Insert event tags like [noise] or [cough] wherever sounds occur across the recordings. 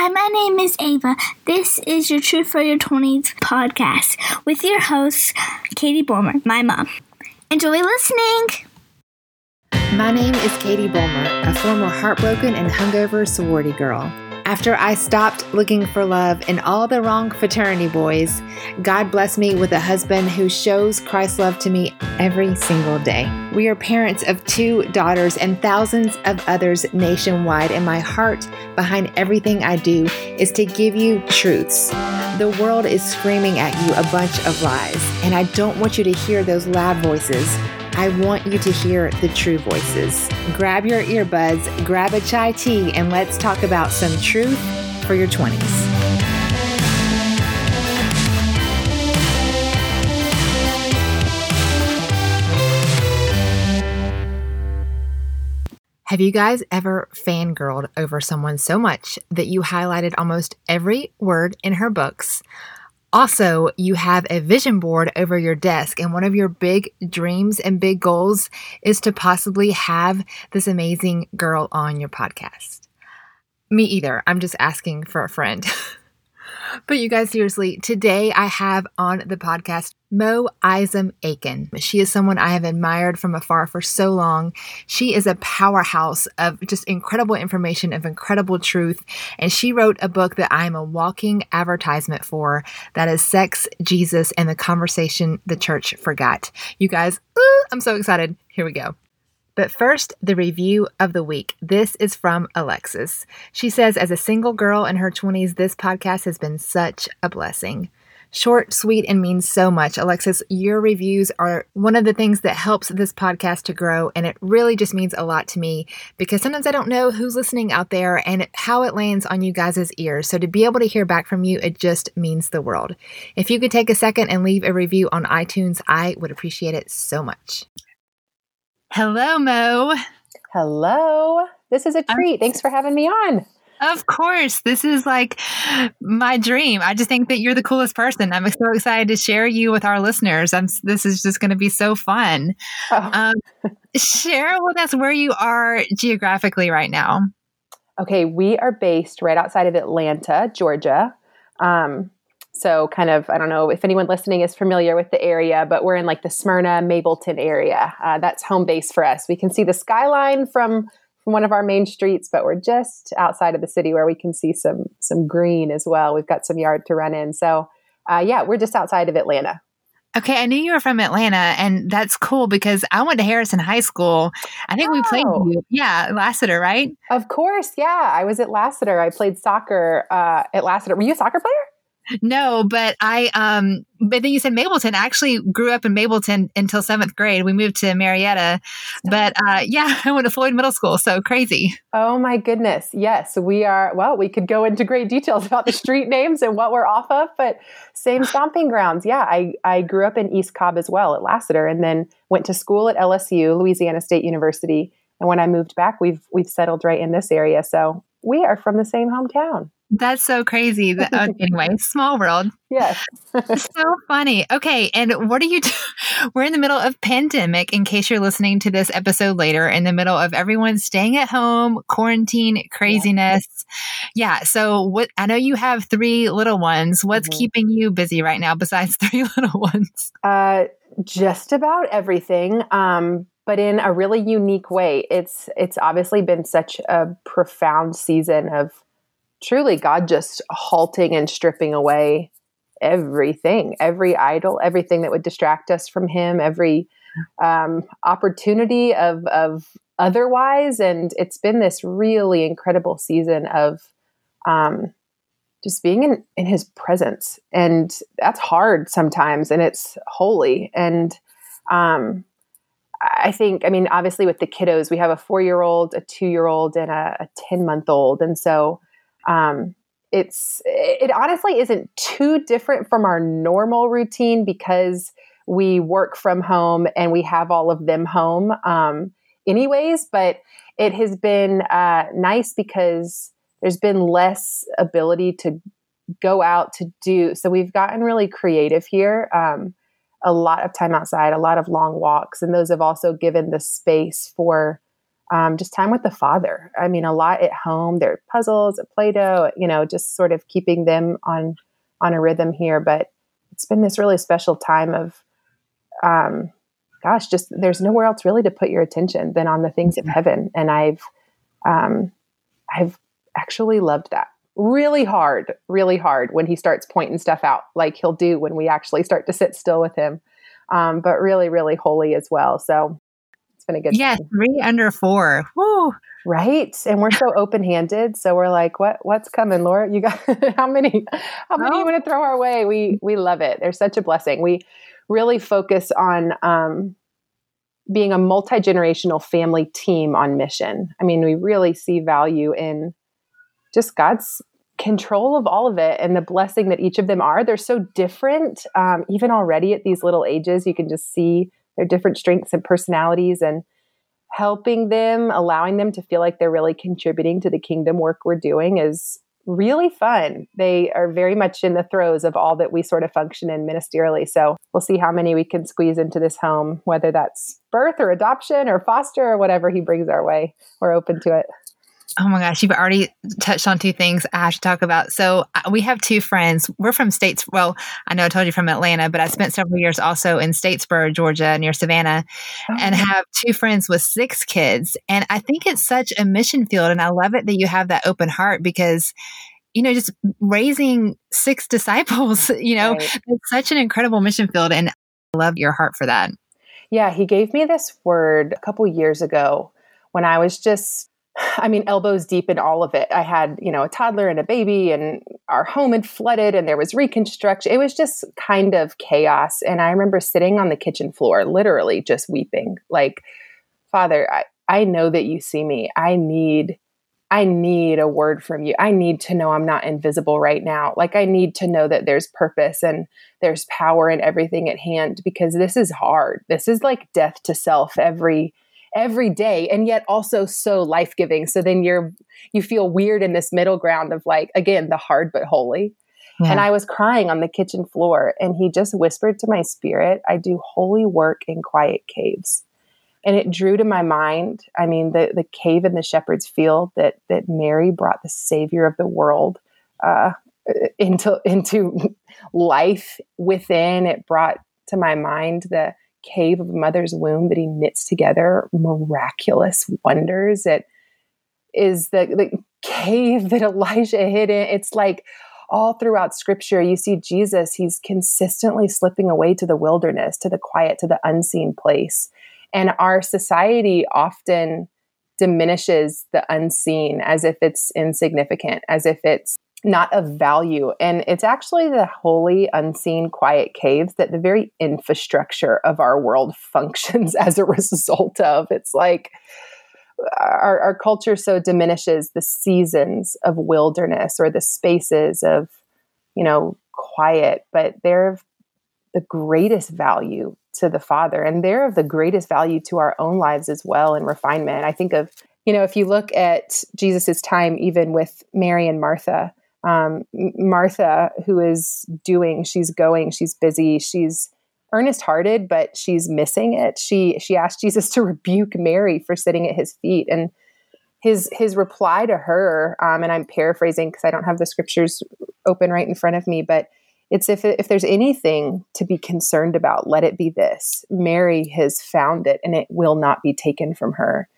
Hi, my name is Ava. This is your Truth for Your 20s podcast with your host, Katie Bulmer, my mom. Enjoy listening. My name is Katie Bulmer, a former heartbroken and hungover sorority girl. After I stopped looking for love in all the wrong fraternity boys, God blessed me with a husband who shows Christ's love to me every single day. We are parents of two daughters and thousands of others nationwide, and my heart behind everything I do is to give you truths. The world is screaming at you a bunch of lies, and I don't want you to hear those loud voices. I want you to hear the true voices. Grab your earbuds, grab a chai tea, and let's talk about some truth for your 20s. Have you guys ever fangirled over someone so much that you highlighted almost every word in her books? Also, you have a vision board over your desk, and one of your big dreams and big goals is to possibly have this amazing girl on your podcast. Me either. I'm just asking for a friend. [laughs] But you guys, seriously, today I have on the podcast Mo Isom Aiken. She is someone I have admired from afar for so long. She is a powerhouse of just incredible information, of incredible truth. And she wrote a book that I am a walking advertisement for that is Sex, Jesus, and the Conversation the Church Forgot. You guys, ooh, I'm so excited. Here we go. But first, the review of the week. This is from Alexis. She says, As a single girl in her 20s, this podcast has been such a blessing. Short, sweet, and means so much. Alexis, your reviews are one of the things that helps this podcast to grow. And it really just means a lot to me because sometimes I don't know who's listening out there and how it lands on you guys' ears. So to be able to hear back from you, it just means the world. If you could take a second and leave a review on iTunes, I would appreciate it so much. Hello, Mo. Hello. This is a treat. I'm, Thanks for having me on. Of course. This is like my dream. I just think that you're the coolest person. I'm so excited to share you with our listeners. I'm, this is just going to be so fun. Oh. Um, share with us where you are geographically right now. Okay, we are based right outside of Atlanta, Georgia. Um, so, kind of, I don't know if anyone listening is familiar with the area, but we're in like the Smyrna, Mableton area. Uh, that's home base for us. We can see the skyline from from one of our main streets, but we're just outside of the city where we can see some some green as well. We've got some yard to run in. So, uh, yeah, we're just outside of Atlanta. Okay, I knew you were from Atlanta, and that's cool because I went to Harrison High School. I think oh. we played oh. you. Yeah, Lassiter, right? Of course, yeah. I was at Lassiter. I played soccer uh, at Lassiter. Were you a soccer player? No, but I um but then you said Mableton. I actually grew up in Mableton until seventh grade. We moved to Marietta. But uh yeah, [laughs] I went to Floyd Middle School, so crazy. Oh my goodness. Yes, we are well, we could go into great details about the street [laughs] names and what we're off of, but same stomping grounds. Yeah, I I grew up in East Cobb as well at Lassiter and then went to school at LSU, Louisiana State University. And when I moved back, we've we've settled right in this area. So we are from the same hometown. That's so crazy. [laughs] That, uh, anyway, small world. Yes. so funny. Okay. And what are you? do- [laughs] We're in the middle of pandemic. In case you're listening to this episode later, in the middle of everyone staying at home, quarantine craziness. Yeah. yeah so what? I know you have three little ones. What's mm-hmm. keeping you busy right now besides [laughs] three little ones? Uh, just about everything. Um, but in a really unique way. It's it's obviously been such a profound season of truly God just halting and stripping away everything, every idol, everything that would distract us from Him, every um, opportunity of of otherwise, and it's been this really incredible season of um, just being in in His presence, and that's hard sometimes, and it's holy, and um, I think, I mean, obviously with the kiddos, we have a four year old, a two year old, and a, a 10 month old. And so um, it's it honestly isn't too different from our normal routine because we work from home and we have all of them home um, anyways but it has been uh, nice because there's been less ability to go out to do so we've gotten really creative here um, a lot of time outside a lot of long walks and those have also given the space for um, just time with the father. I mean, a lot at home. There are puzzles, at Play-Doh, you know, just sort of keeping them on on a rhythm here. But it's been this really special time of, um, gosh, just there's nowhere else really to put your attention than on the things of mm-hmm. heaven. And I've, um, I've actually loved that really hard, really hard when he starts pointing stuff out, like he'll do when we actually start to sit still with him. Um, but really, really holy as well. So been a good. Yeah, time. three under four. Woo. Right, and we're so [laughs] open-handed. So we're like, "What? What's coming, Lord? You got [laughs] how many? How many oh. you want to throw our way?" We we love it. They're such a blessing. We really focus on um, being a multi-generational family team on mission. I mean, we really see value in just God's control of all of it and the blessing that each of them are. They're so different. Um, even already at these little ages, you can just see their different strengths and personalities and helping them, allowing them to feel like they're really contributing to the kingdom work we're doing is really fun. They are very much in the throes of all that we sort of function in ministerially. So we'll see how many we can squeeze into this home, whether that's birth or adoption or foster or whatever he brings our way. We're open to it. Oh my gosh, you've already touched on two things I have to talk about. So uh, we have two friends. We're from states. Well, I know I told you from Atlanta, but I spent several years also in Statesboro, Georgia, near Savannah, oh. and have two friends with six kids. And I think it's such a mission field, and I love it that you have that open heart because you know, just raising six [laughs] disciples, you know, right. it's such an incredible mission field. And I love your heart for that. Yeah, he gave me this word a couple years ago when I was just [sighs] I mean, elbows deep in all of it. I had, you know, a toddler and a baby, and our home had flooded, and there was reconstruction. It was just kind of chaos. And I remember sitting on the kitchen floor, literally just weeping, like, Father, I, I know that you see me. I need, I need a word from you. I need to know I'm not invisible right now. Like, I need to know that there's purpose and there's power and everything at hand because this is hard. This is like death to self every every day and yet also so life-giving. So then you're you feel weird in this middle ground of like again the hard but holy. Yeah. and i was crying on the kitchen floor and he just whispered to my spirit i do holy work in quiet caves. And it drew to my mind i mean the the cave in the shepherd's field that that mary brought the savior of the world uh, into [laughs] into life within. It brought to my mind the cave of a mother's womb that he knits together miraculous wonders. It is the, the cave that [laughs] Elijah hid in. It's like all throughout scripture, you see Jesus, he's consistently slipping away to the wilderness, to the quiet, to the unseen place. And our society often diminishes the unseen as if it's insignificant, as if it's not of value. And it's actually the holy, unseen, quiet caves that the very infrastructure of our world [laughs] functions as a result of. It's like our, our culture so diminishes the seasons of wilderness or the spaces of, you know, quiet, but they're of the greatest value to the Father. And they're of the greatest value to our own lives as well in refinement. I think of, you know, if you look at Jesus's time, even with Mary and Martha, um, Martha, who is doing, she's going, she's busy, she's earnest hearted, but she's missing it. She she asked Jesus to rebuke Mary for sitting at his feet, and his his reply to her, um, and I'm paraphrasing because I don't have the scriptures open right in front of me, but it's if if there's anything to be concerned about, let it be this: Mary has found it, and it will not be taken from her.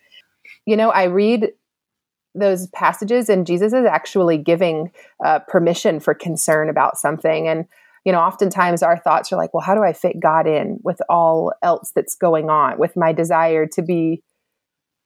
You know, I read those passages and jesus is actually giving uh, permission for concern about something. And you know oftentimes our thoughts are like well how do i fit god in with all else that's going on with my desire to be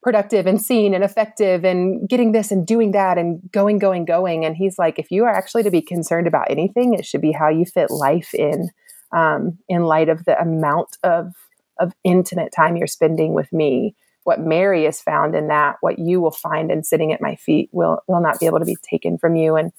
productive and seen and effective and getting this and doing that and going going going? And he's like if you are actually to be concerned about anything it should be how you fit life in um, in light of the amount of of intimate time you're spending with me what Mary has found in that, what you will find in sitting at my feet will will not be able to be taken from you. And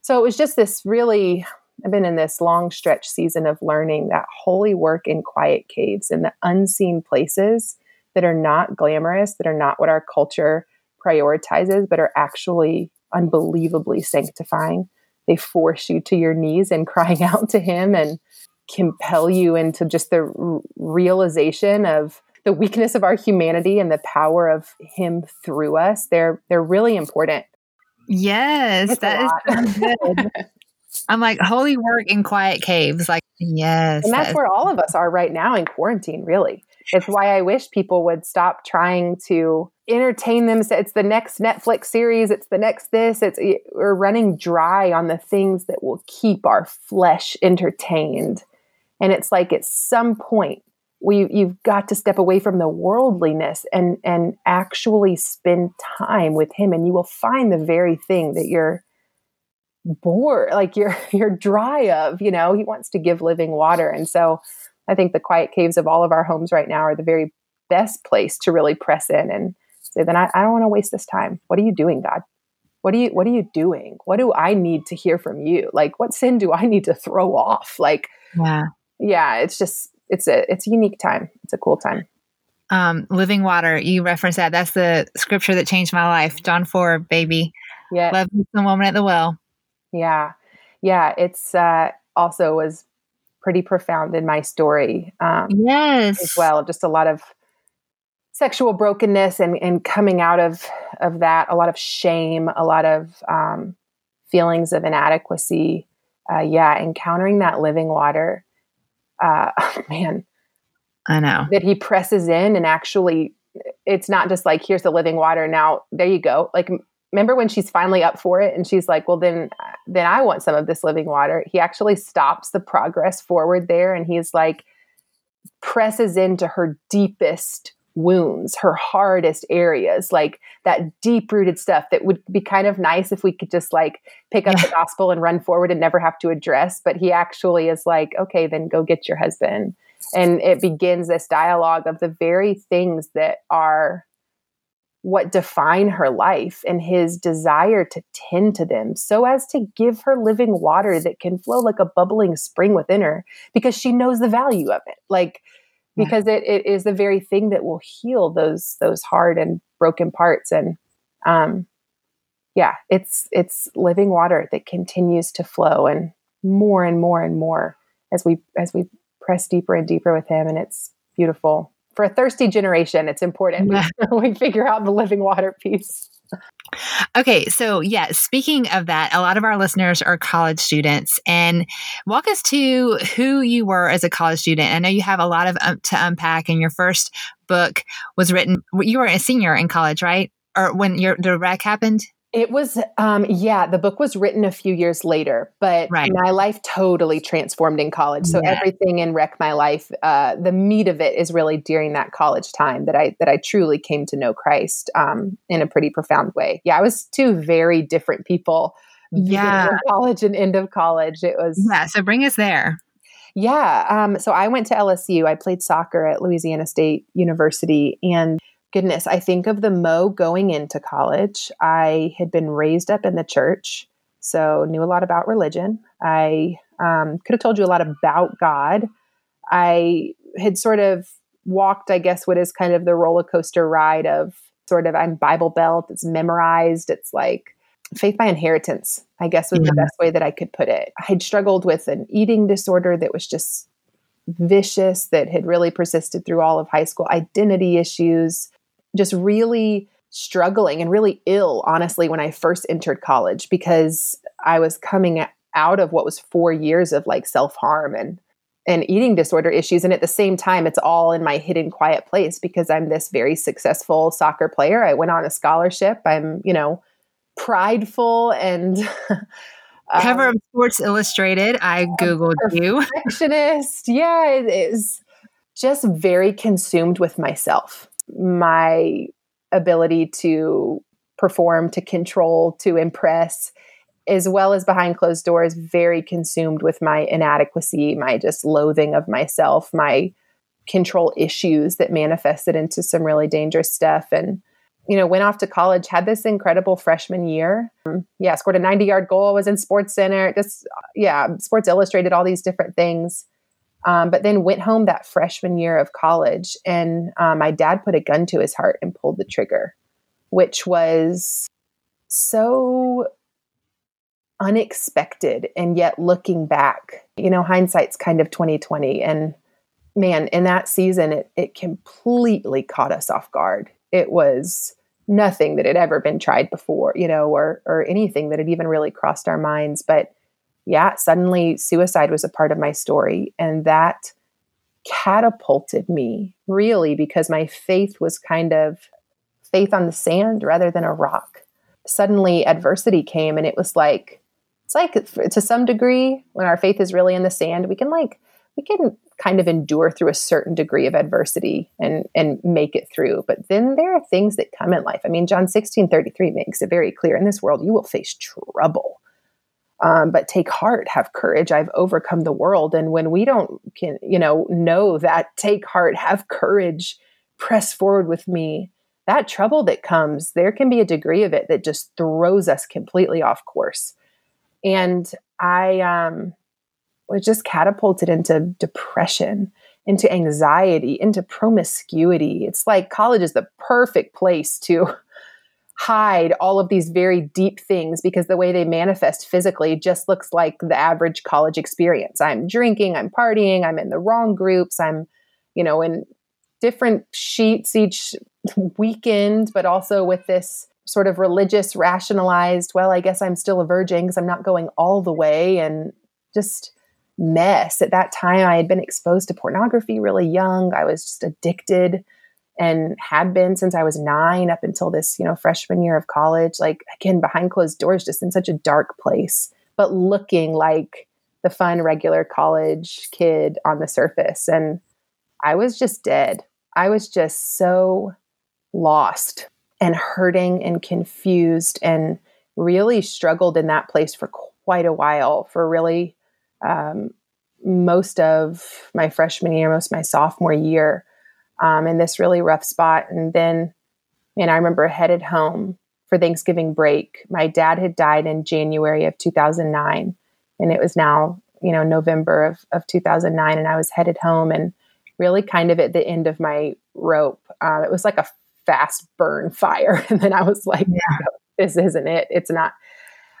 so it was just this really I've been in this long stretch season of learning that holy work in quiet caves and the unseen places that are not glamorous, that are not what our culture prioritizes, but are actually unbelievably sanctifying. They force you to your knees and [laughs] crying out to Him and compel you into just the realization of the weakness of our humanity and the power of him through us they're they're really important. Yes It's that is good. I'm like holy work in quiet caves like yes and that's that where all of us are right now in quarantine really. It's why i wish people would stop trying to entertain them it's the next netflix series it's the next this it's we're running dry on the things that will keep our flesh entertained. And it's like at some point we you've got to step away from the worldliness and and actually spend time with him. And you will find the very thing that you're bored like you're [laughs] you're dry of you know? He wants to give living water. And so i think the quiet caves of all of our homes right now are the very best place to really press in and say then i, I don't want to waste this time. What are you doing god? What are you what are you doing? What do i need to hear from you? Like what sin do i need to throw off? Like yeah. yeah it's just it's a it's a unique time it's a cool time um living water you reference that that's the scripture that changed my life john 4 baby yeah love the woman at the well Yeah. Yeah. It's uh, also was pretty profound in my story um, yes as well. Just a lot of sexual brokenness and, and coming out of, of that, a lot of shame, a lot of um, feelings of inadequacy. Uh, yeah. Encountering that living water. Uh, [laughs] man, i know. That he presses in and actually it's not just like here's the living water now there you go. Like remember when she's finally up for it and she's like well then then i want some of this living water. He actually stops the progress forward there and he's like presses into her deepest wounds her hardest areas like that deep rooted stuff that would be kind of nice if we could just like pick up the gospel and run forward and never have to address but he actually is like okay then go get your husband and it begins this dialogue of the very things that are what define her life and his desire to tend to them so as to give her living water that can flow like a bubbling spring within her because she knows the value of it like Yeah. Because it, it is the very thing that will heal those those hard and broken parts. And um yeah it's it's living water that continues to flow and more and more and more as we as we press deeper and deeper with him. And it's beautiful. For a thirsty generation it's important. Yeah. [laughs] we figure out the living water piece Okay, so yeah, speaking of that, a lot of our listeners are college students, and walk us to who you were as a college student. I know you have a lot of um, to unpack, and your first book was written. You were a senior in college, right? Or when your the wreck happened? It was, um, yeah, the book was written a few years later, but Right. my life totally transformed in college. So Yeah. everything in Wreck My Life, uh, the meat of it is really during that college time that I that I truly came to know Christ um, in a pretty profound way. Yeah, I was two very different people. Yeah. [laughs] college and end of college. It was Yeah. So bring us there. yeah. Um, so I went to LSU. I played soccer at Louisiana State University. And goodness, I think of the Mo going into college. I had been raised up in the church, so knew a lot about religion. I um, could have told you a lot about God. I had sort of walked, I guess, what is kind of the roller coaster ride of sort of I'm Bible belt, it's memorized, it's like faith by inheritance, I guess was the best way that I could put it. I had struggled with an eating disorder that was just vicious, that had really persisted through all of high school, identity issues, just really struggling and really ill, honestly, when I first entered college because I was coming out of what was four years of like self harm and and eating disorder issues. And at the same time, it's all in my hidden quiet place because I'm this very successful soccer player. I went on a scholarship. I'm, you know, prideful and [laughs] um, Cover of Sports Illustrated. I googled you. [laughs] perfectionist. Yeah, it is just very consumed with myself. My ability to perform, to control, to impress, as well as behind closed doors, very consumed with my inadequacy, my just loathing of myself, my control issues that manifested into some really dangerous stuff. And, you know, went off to college, had this incredible freshman year. Um, yeah, scored a 90 yard goal, was in Sports Center, just, yeah, Sports Illustrated, all these different things. Um, but then went home that freshman year of college, and um, my dad put a gun to his heart and pulled the trigger, which was so unexpected. And yet, looking back, you know, hindsight's kind of twenty twenty, and man, in that season, it, it completely caught us off guard. It was nothing that had ever been tried before, you know, or or anything that had even really crossed our minds. But yeah, suddenly suicide was a part of my story. And that catapulted me really because my faith was kind of faith on the sand rather than a rock. Suddenly adversity came and it was like, it's like to some degree when our faith is really in the sand, we can like, we can kind of endure through a certain degree of adversity and and make it through. But then there are things that come in life. I mean, John 16 33 makes it very clear in this world you will face trouble. Um, but take heart, have courage. I've overcome the world. And when we don't can, you know, know that take heart, have courage, press forward with me, that trouble that comes, there can be a degree of it that just throws us completely off course. And I um was just catapulted into depression, into anxiety, into promiscuity. It's like college is the perfect place to hide all of these very deep things because the way they manifest physically just looks like the average college experience. I'm drinking, I'm partying, I'm in the wrong groups, I'm, you know, in different sheets each [laughs] weekend, but also with this sort of religious rationalized, well, I guess I'm still a virgin because I'm not going all the way and just mess. At that time, I had been exposed to pornography really young. I was just addicted and had been since I was nine up until this, you know, freshman year of college. Like, again, behind closed doors, just in such a dark place, but looking like the fun, regular college kid on the surface. And I was just dead. I was just so lost and hurting and confused and really struggled in that place for quite a while for really um, most of my freshman year, most of my sophomore year, um, in this really rough spot. And then, and I remember headed home for Thanksgiving break. My dad had died in January of 2009, and it was now, you know, November of, of 2009. And I was headed home and really kind of at the end of my rope. Uh, it was like a fast burn fire. [laughs] and then I was like, yeah. this isn't it. It's not.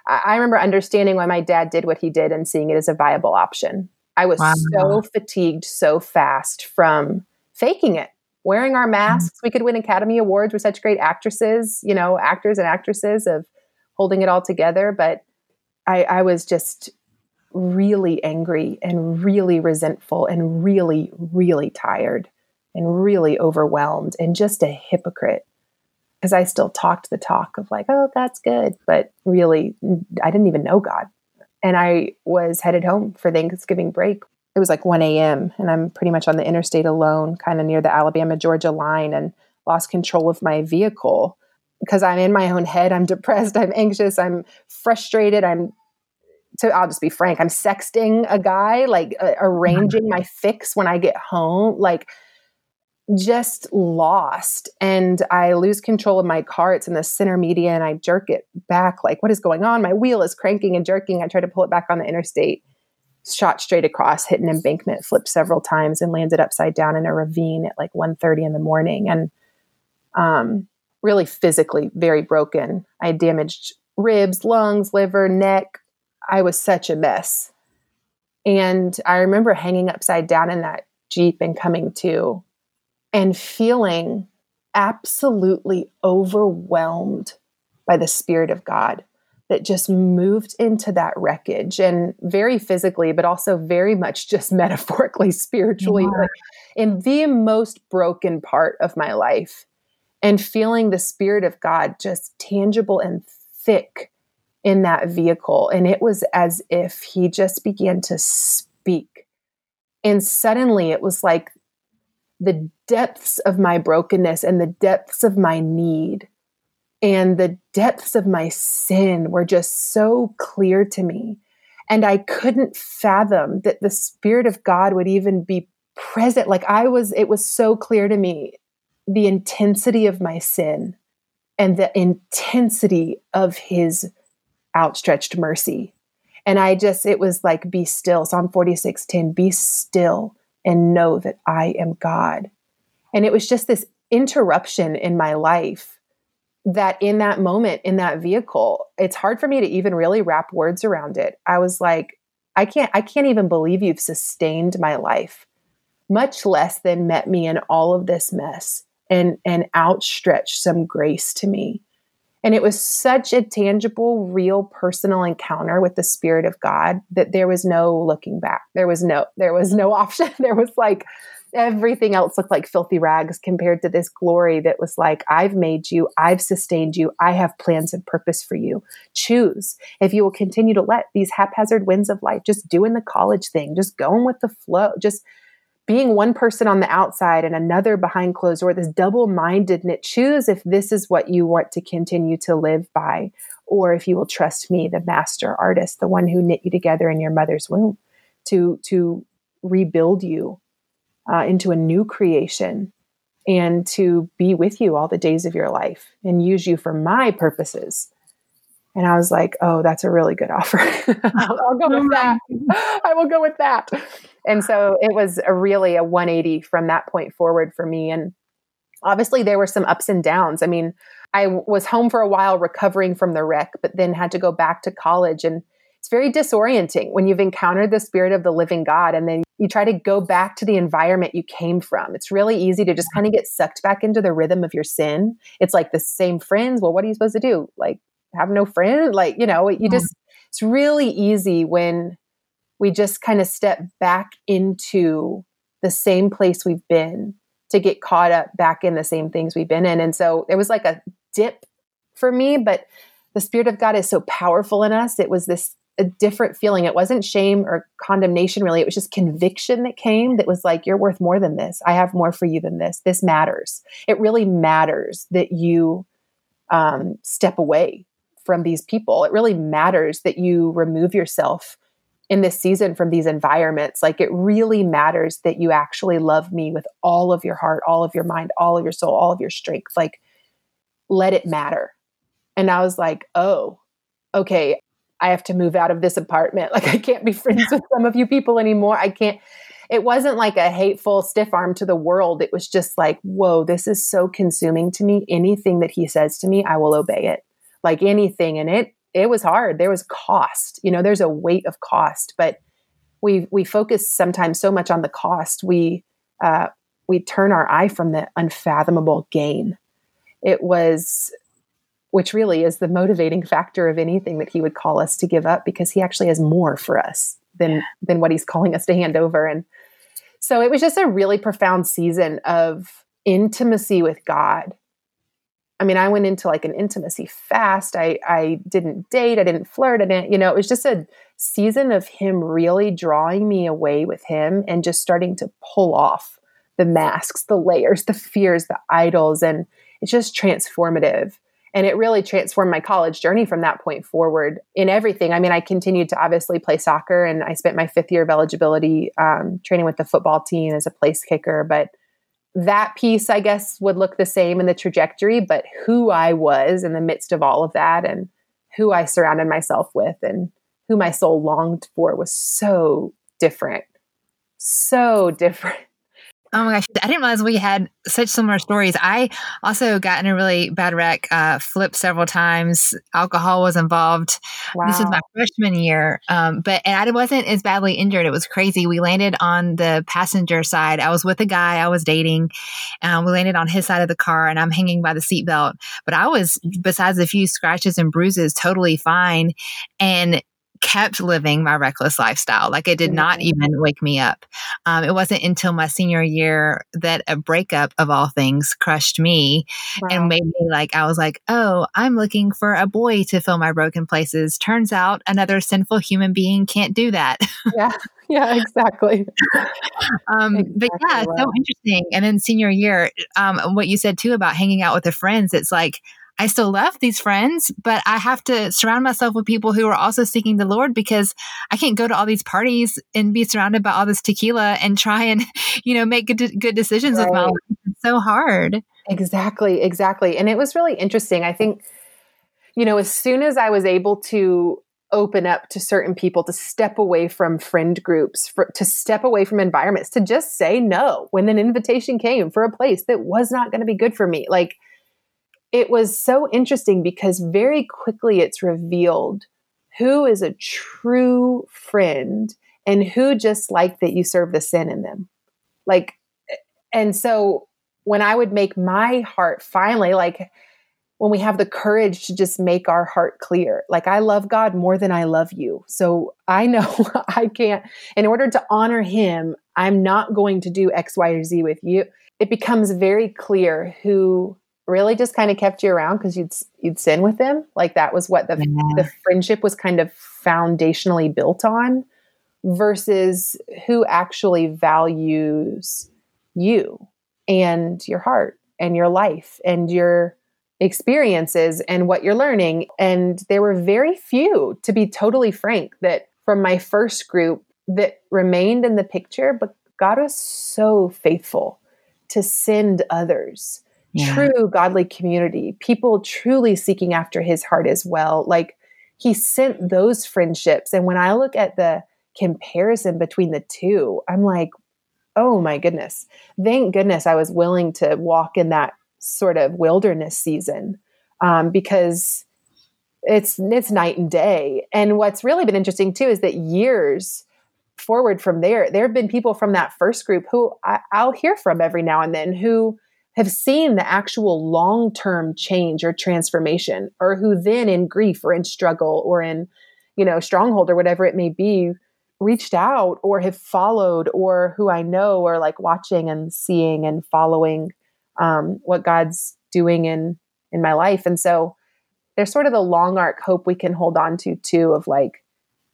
I remember understanding why my dad did what he did and seeing it as a viable option. I was wow. so fatigued so fast from faking it, wearing our mm-hmm. masks. We could win Academy Awards. We're such great actresses, you know, actors and actresses of holding it all together. But I, I was just really angry and really resentful and really, really tired and really overwhelmed and just a hypocrite because I still talked the talk of like, oh, that's good. But really, I didn't even know God. And I was headed home for Thanksgiving break. It was like 1 a.m. and I'm pretty much on the interstate alone, kind of near the Alabama Georgia line, and lost control of my vehicle because I'm in my own head. I'm depressed. I'm anxious. I'm frustrated. I'm so I'll just be frank. I'm sexting a guy, like uh, arranging my fix when I get home. Like just lost and I lose control of my car. It's in the center media and I jerk it back like, what is going on? My wheel is cranking and jerking. I try to pull it back on the interstate, shot straight across, hit an embankment, flipped several times and landed upside down in a ravine at like 1.30 in the morning. And um, really physically very broken. I had damaged ribs, lungs, liver, neck. I was such a mess. And I remember hanging upside down in that Jeep and coming to and feeling absolutely overwhelmed by the Spirit of God that just moved into that wreckage and very physically, but also very much [laughs] just metaphorically, spiritually, yeah. like in the most broken part of my life. And feeling the Spirit of God just tangible and thick in that vehicle. And it was as if He just began to speak. And suddenly it was like the depths of my brokenness and the depths of my need and the depths of my sin were just so clear to me. And I couldn't fathom that the Spirit of God would even be present. Like I was, it was so clear to me the intensity of my sin and the intensity of His outstretched mercy. And I just, it was like, be still. Psalm 46 10, be still and know that I am God. And it was just this interruption in my life that in that moment, in that vehicle, it's hard for me to even really wrap words around it. I was like, I can't, I can't even believe you've sustained my life much less than met me in all of this mess and and outstretched some grace to me. And it was such a tangible, real personal encounter with the Spirit of God that there was no looking back. There was no, there was no [laughs] option. there was like everything else looked like filthy rags compared to this glory that was like, I've made you, I've sustained you, I have plans and purpose for you. Choose if you will continue to let these haphazard winds of life, just doing the college thing, just going with the flow, just being one person on the outside and another behind closed door, this double mindedness, choose if this is what you want to continue to live by, or if you will trust me, the master artist, the one who knit you together in your mother's womb, to, to rebuild you uh, into a new creation and to be with you all the days of your life and use you for my purposes. And I was like, oh, that's a really good offer. [laughs] I'll, I'll, go with that. [laughs] I will go with that. And so it was a really a 180 from that point forward for me. And obviously, there were some ups and downs. I mean, I was home for a while recovering from the wreck, but then had to go back to college. And it's very disorienting when you've encountered the spirit of the living God and then you try to go back to the environment you came from. It's really easy to just kind of get sucked back into the rhythm of your sin. It's like the same friends. Well, what are you supposed to do? Like, have no friend like you know you mm-hmm. just it's really easy when we just kind of step back into the same place we've been to get caught up back in the same things we've been in and so it was like a dip for me but the spirit of god is so powerful in us it was this a different feeling it wasn't shame or condemnation really it was just conviction that came that was like you're worth more than this i have more for you than this this matters it really matters that you um, step away from these people. It really matters that you remove yourself in this season from these environments. Like it really matters that you actually love me with all of your heart, all of your mind, all of your soul, all of your strength. Like let it matter. And I was like, oh, okay, I have to move out of this apartment. [laughs] Like I can't be friends with some of you people anymore. I can't. It wasn't like a hateful stiff arm to the world. It was just like, whoa, this is so consuming to me. Anything that he says to me, I will obey it like anything and it it was hard there was cost you know there's a weight of cost but we we focus sometimes so much on the cost we uh, we turn our eye from the unfathomable gain it was which really is the motivating factor of anything that he would call us to give up because he actually has more for us than than what he's calling us to hand over. And so it was just a really profound season of intimacy with god. I mean, I went into like an intimacy fast. I I didn't date, I didn't flirt, I didn't, you know, it was just a season of him really drawing me away with him and just starting to pull off the masks, the layers, the fears, the idols. And it's just transformative. And it really transformed my college journey from that point forward in everything. I mean, I continued to obviously play soccer and I spent my fifth year of eligibility um, training with the football team as a place kicker. But that piece, I guess, would look the same in the trajectory, but who I was in the midst of all of that and who I surrounded myself with and who my soul longed for was so different. So different. Oh my gosh, I didn't realize we had such similar stories. I also got in a really bad wreck, uh, flipped several times. Alcohol was involved. Wow. This was my freshman year, um, but and I wasn't as badly injured. It was crazy. We landed on the passenger side. I was with a guy I was dating. Um, we landed on his side of the car, and I'm hanging by the seatbelt. But I was, besides a few scratches and bruises, totally fine. And kept living my reckless lifestyle. Like it did not even wake me up. Um, it wasn't until my senior year that a breakup of all things crushed me wow. and made me like, I was like, oh, I'm looking for a boy to fill my broken places. Turns out another sinful human being can't do that. yeah. [laughs] Yeah, exactly. um, exactly but yeah, so interesting. And then senior year, um, what you said too about hanging out with the friends, it's like, I still love these friends, but I have to surround myself with people who are also seeking the Lord because I can't go to all these parties and be surrounded by all this tequila and try and, [laughs] you know, make good, good decisions right. with my life. It's so hard. Exactly, exactly. And it was really interesting. I think, you know, as soon as I was able to open up to certain people, to step away from friend groups, for, to step away from environments, to just say no when an invitation came for a place that was not going to be good for me. Like, it was so interesting because very quickly it's revealed who is a true friend and who just like that you serve the sin in them. Like, and so when I would make my heart finally, like when we have the courage to just make our heart clear, like I love God more than I love you. So I know [laughs] I can't, in order to honor Him, I'm not going to do X, Y, or Z with you. It becomes very clear who really just kind of kept you around because you'd you'd sin with them. Like that was what the yeah. the friendship was kind of foundationally built on, versus who actually values you and your heart and your life and your experiences and what you're learning. And there were very few, to be totally frank, that from my first group that remained in the picture, but God was so faithful to send others. Yeah. True godly community, people truly seeking after his heart as well. Like he sent those friendships. And when I look at the comparison between the two, I'm like, oh my goodness. Thank goodness I was willing to walk in that sort of wilderness season um, because it's it's night and day. And what's really been interesting too is that years forward from there, there have been people from that first group who I, I'll hear from every now and then who have seen the actual long term change or transformation, or who then in grief or in struggle or in, you know, stronghold or whatever it may be, reached out or have followed, or who I know are like watching and seeing and following um, what God's doing in in my life. And so there's sort of the long arc hope we can hold on to too of like,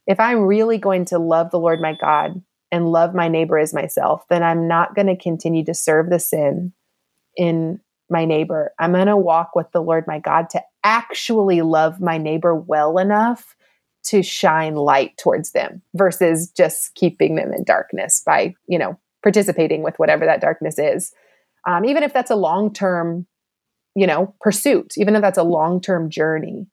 if I'm really going to love the Lord my God and love my neighbor as myself, then I'm not going to continue to serve the sin in my neighbor. I'm going to walk with the Lord my God to actually love my neighbor well enough to shine light towards them versus just keeping them in darkness by, you know, participating with whatever that darkness is. Um, even if that's a long term, you know, pursuit, even if that's a long term journey.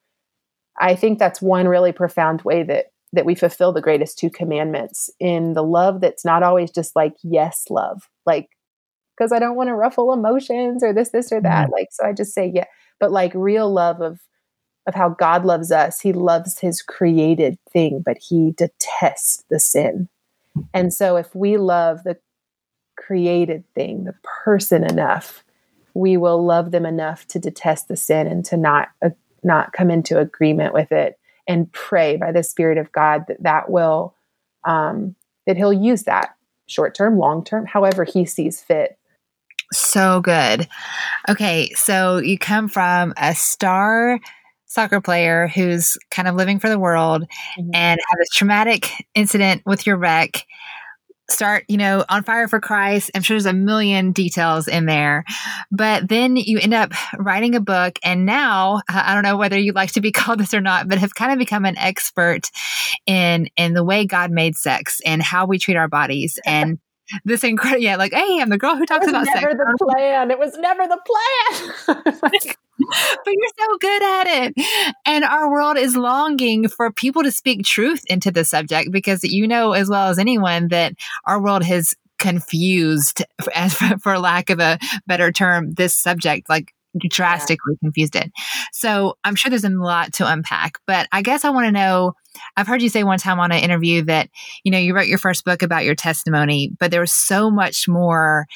I think that's one really profound way that that we fulfill the greatest two commandments in the love that's not always just like yes love like because I don't want to ruffle emotions or this, this, or that. Mm-hmm. Like, so I just say, yeah. But like real love of of how God loves us. He loves his created thing, but he detests the sin. And so if we love the created thing, the person enough, we will love them enough to detest the sin and to not uh, not come into agreement with it and pray by the spirit of God that that will um, that he'll use that short term, long term, however he sees fit so good. Okay, so you come from a star soccer player who's kind of living for the world mm-hmm. and have a traumatic incident with your wreck start, you know, on fire for Christ. I'm sure there's a million details in there. But then you end up writing a book. And now, I don't know whether you like to be [laughs] called this or not, but have kind of become an expert in, in the way God made sex and how we treat our bodies and this incredible, yeah, like, hey, I'm the girl who talks about never sex. the [laughs] plan. It was never the plan. [laughs] but you're so good at it. And our world is longing for people to speak truth into the subject because you know as well as anyone that our world has confused, [laughs] as for lack of a better term, this subject. Like drastically yeah. confused it. So I'm sure there's a lot to unpack, but I guess I want to know. I've heard you say one time on an interview that, you know, you wrote your first book about your testimony, but there was so much more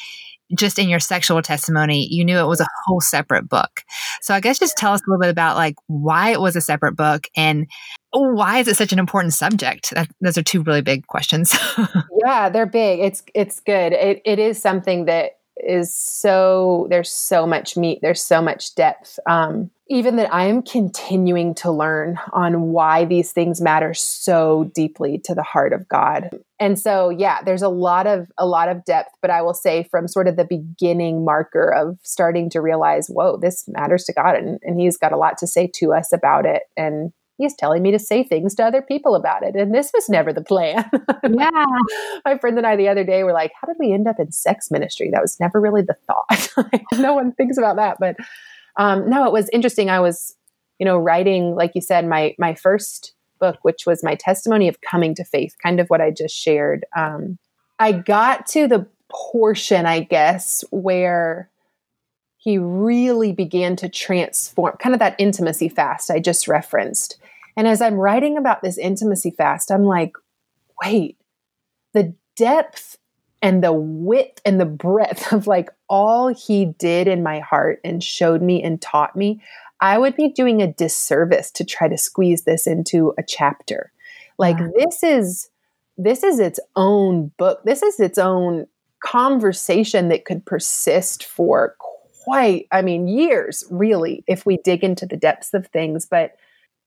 just in your sexual testimony. You knew it was a whole separate book. So I guess just tell us a little bit about like why it was a separate book and why is it such an important subject? That, those are two really big questions. [laughs] yeah, they're big. It's it's good. It it is something that is so there's so much meat there's so much depth um, even that i am continuing to learn on why these things matter so deeply to the heart of god. And so yeah there's a lot of a lot of depth but i will say from sort of the beginning marker of starting to realize whoa this matters to god and, and he's got a lot to say to us about it. And he's telling me to say things to other people about it. And this was never the plan. [laughs] Yeah. My friend and I the other day were like, how did we end up in sex ministry? That was never really the thought. [laughs] no one thinks about that. But um, no, it was interesting. I was, you know, writing, like you said, my my first book, which was my testimony of coming to faith, kind of what I just shared. Um, I got to the portion, I guess, where he really began to transform kind of that intimacy fast I just referenced. And as I'm writing about this intimacy fast, I'm like, wait, the depth and the width and the breadth [laughs] of like all he did in my heart and showed me and taught me, I would be doing a disservice to try to squeeze this into a chapter. Like wow. this is this is its own book. This is its own conversation that could persist for quite, I mean, years really, if we dig into the depths of things. But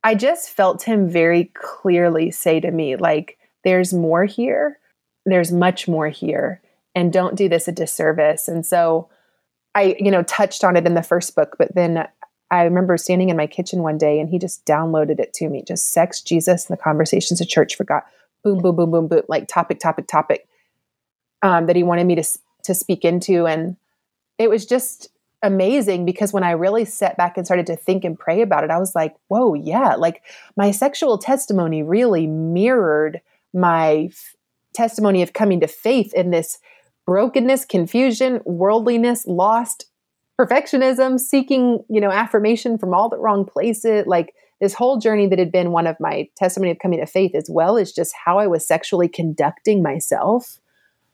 I just felt him very clearly say to me, like, there's more here there's much more here and don't do this a disservice. And so I, you know, touched on it in the first book, but then I remember standing in my kitchen one day and he just downloaded it to me, just sex, Jesus, and the conversations of church forgot. Boom, boom, boom, boom, boom, like topic, topic, topic um, that he wanted me to to speak into, and it was just amazing because when I really sat back and started to think and pray about it, I was like, whoa, yeah, like my sexual testimony really mirrored my testimony of coming to faith in this brokenness, confusion, worldliness, lost, perfectionism, seeking, you know, affirmation from all the wrong places, like this whole journey that had been one of my testimony of coming to faith as well as just how I was sexually conducting myself.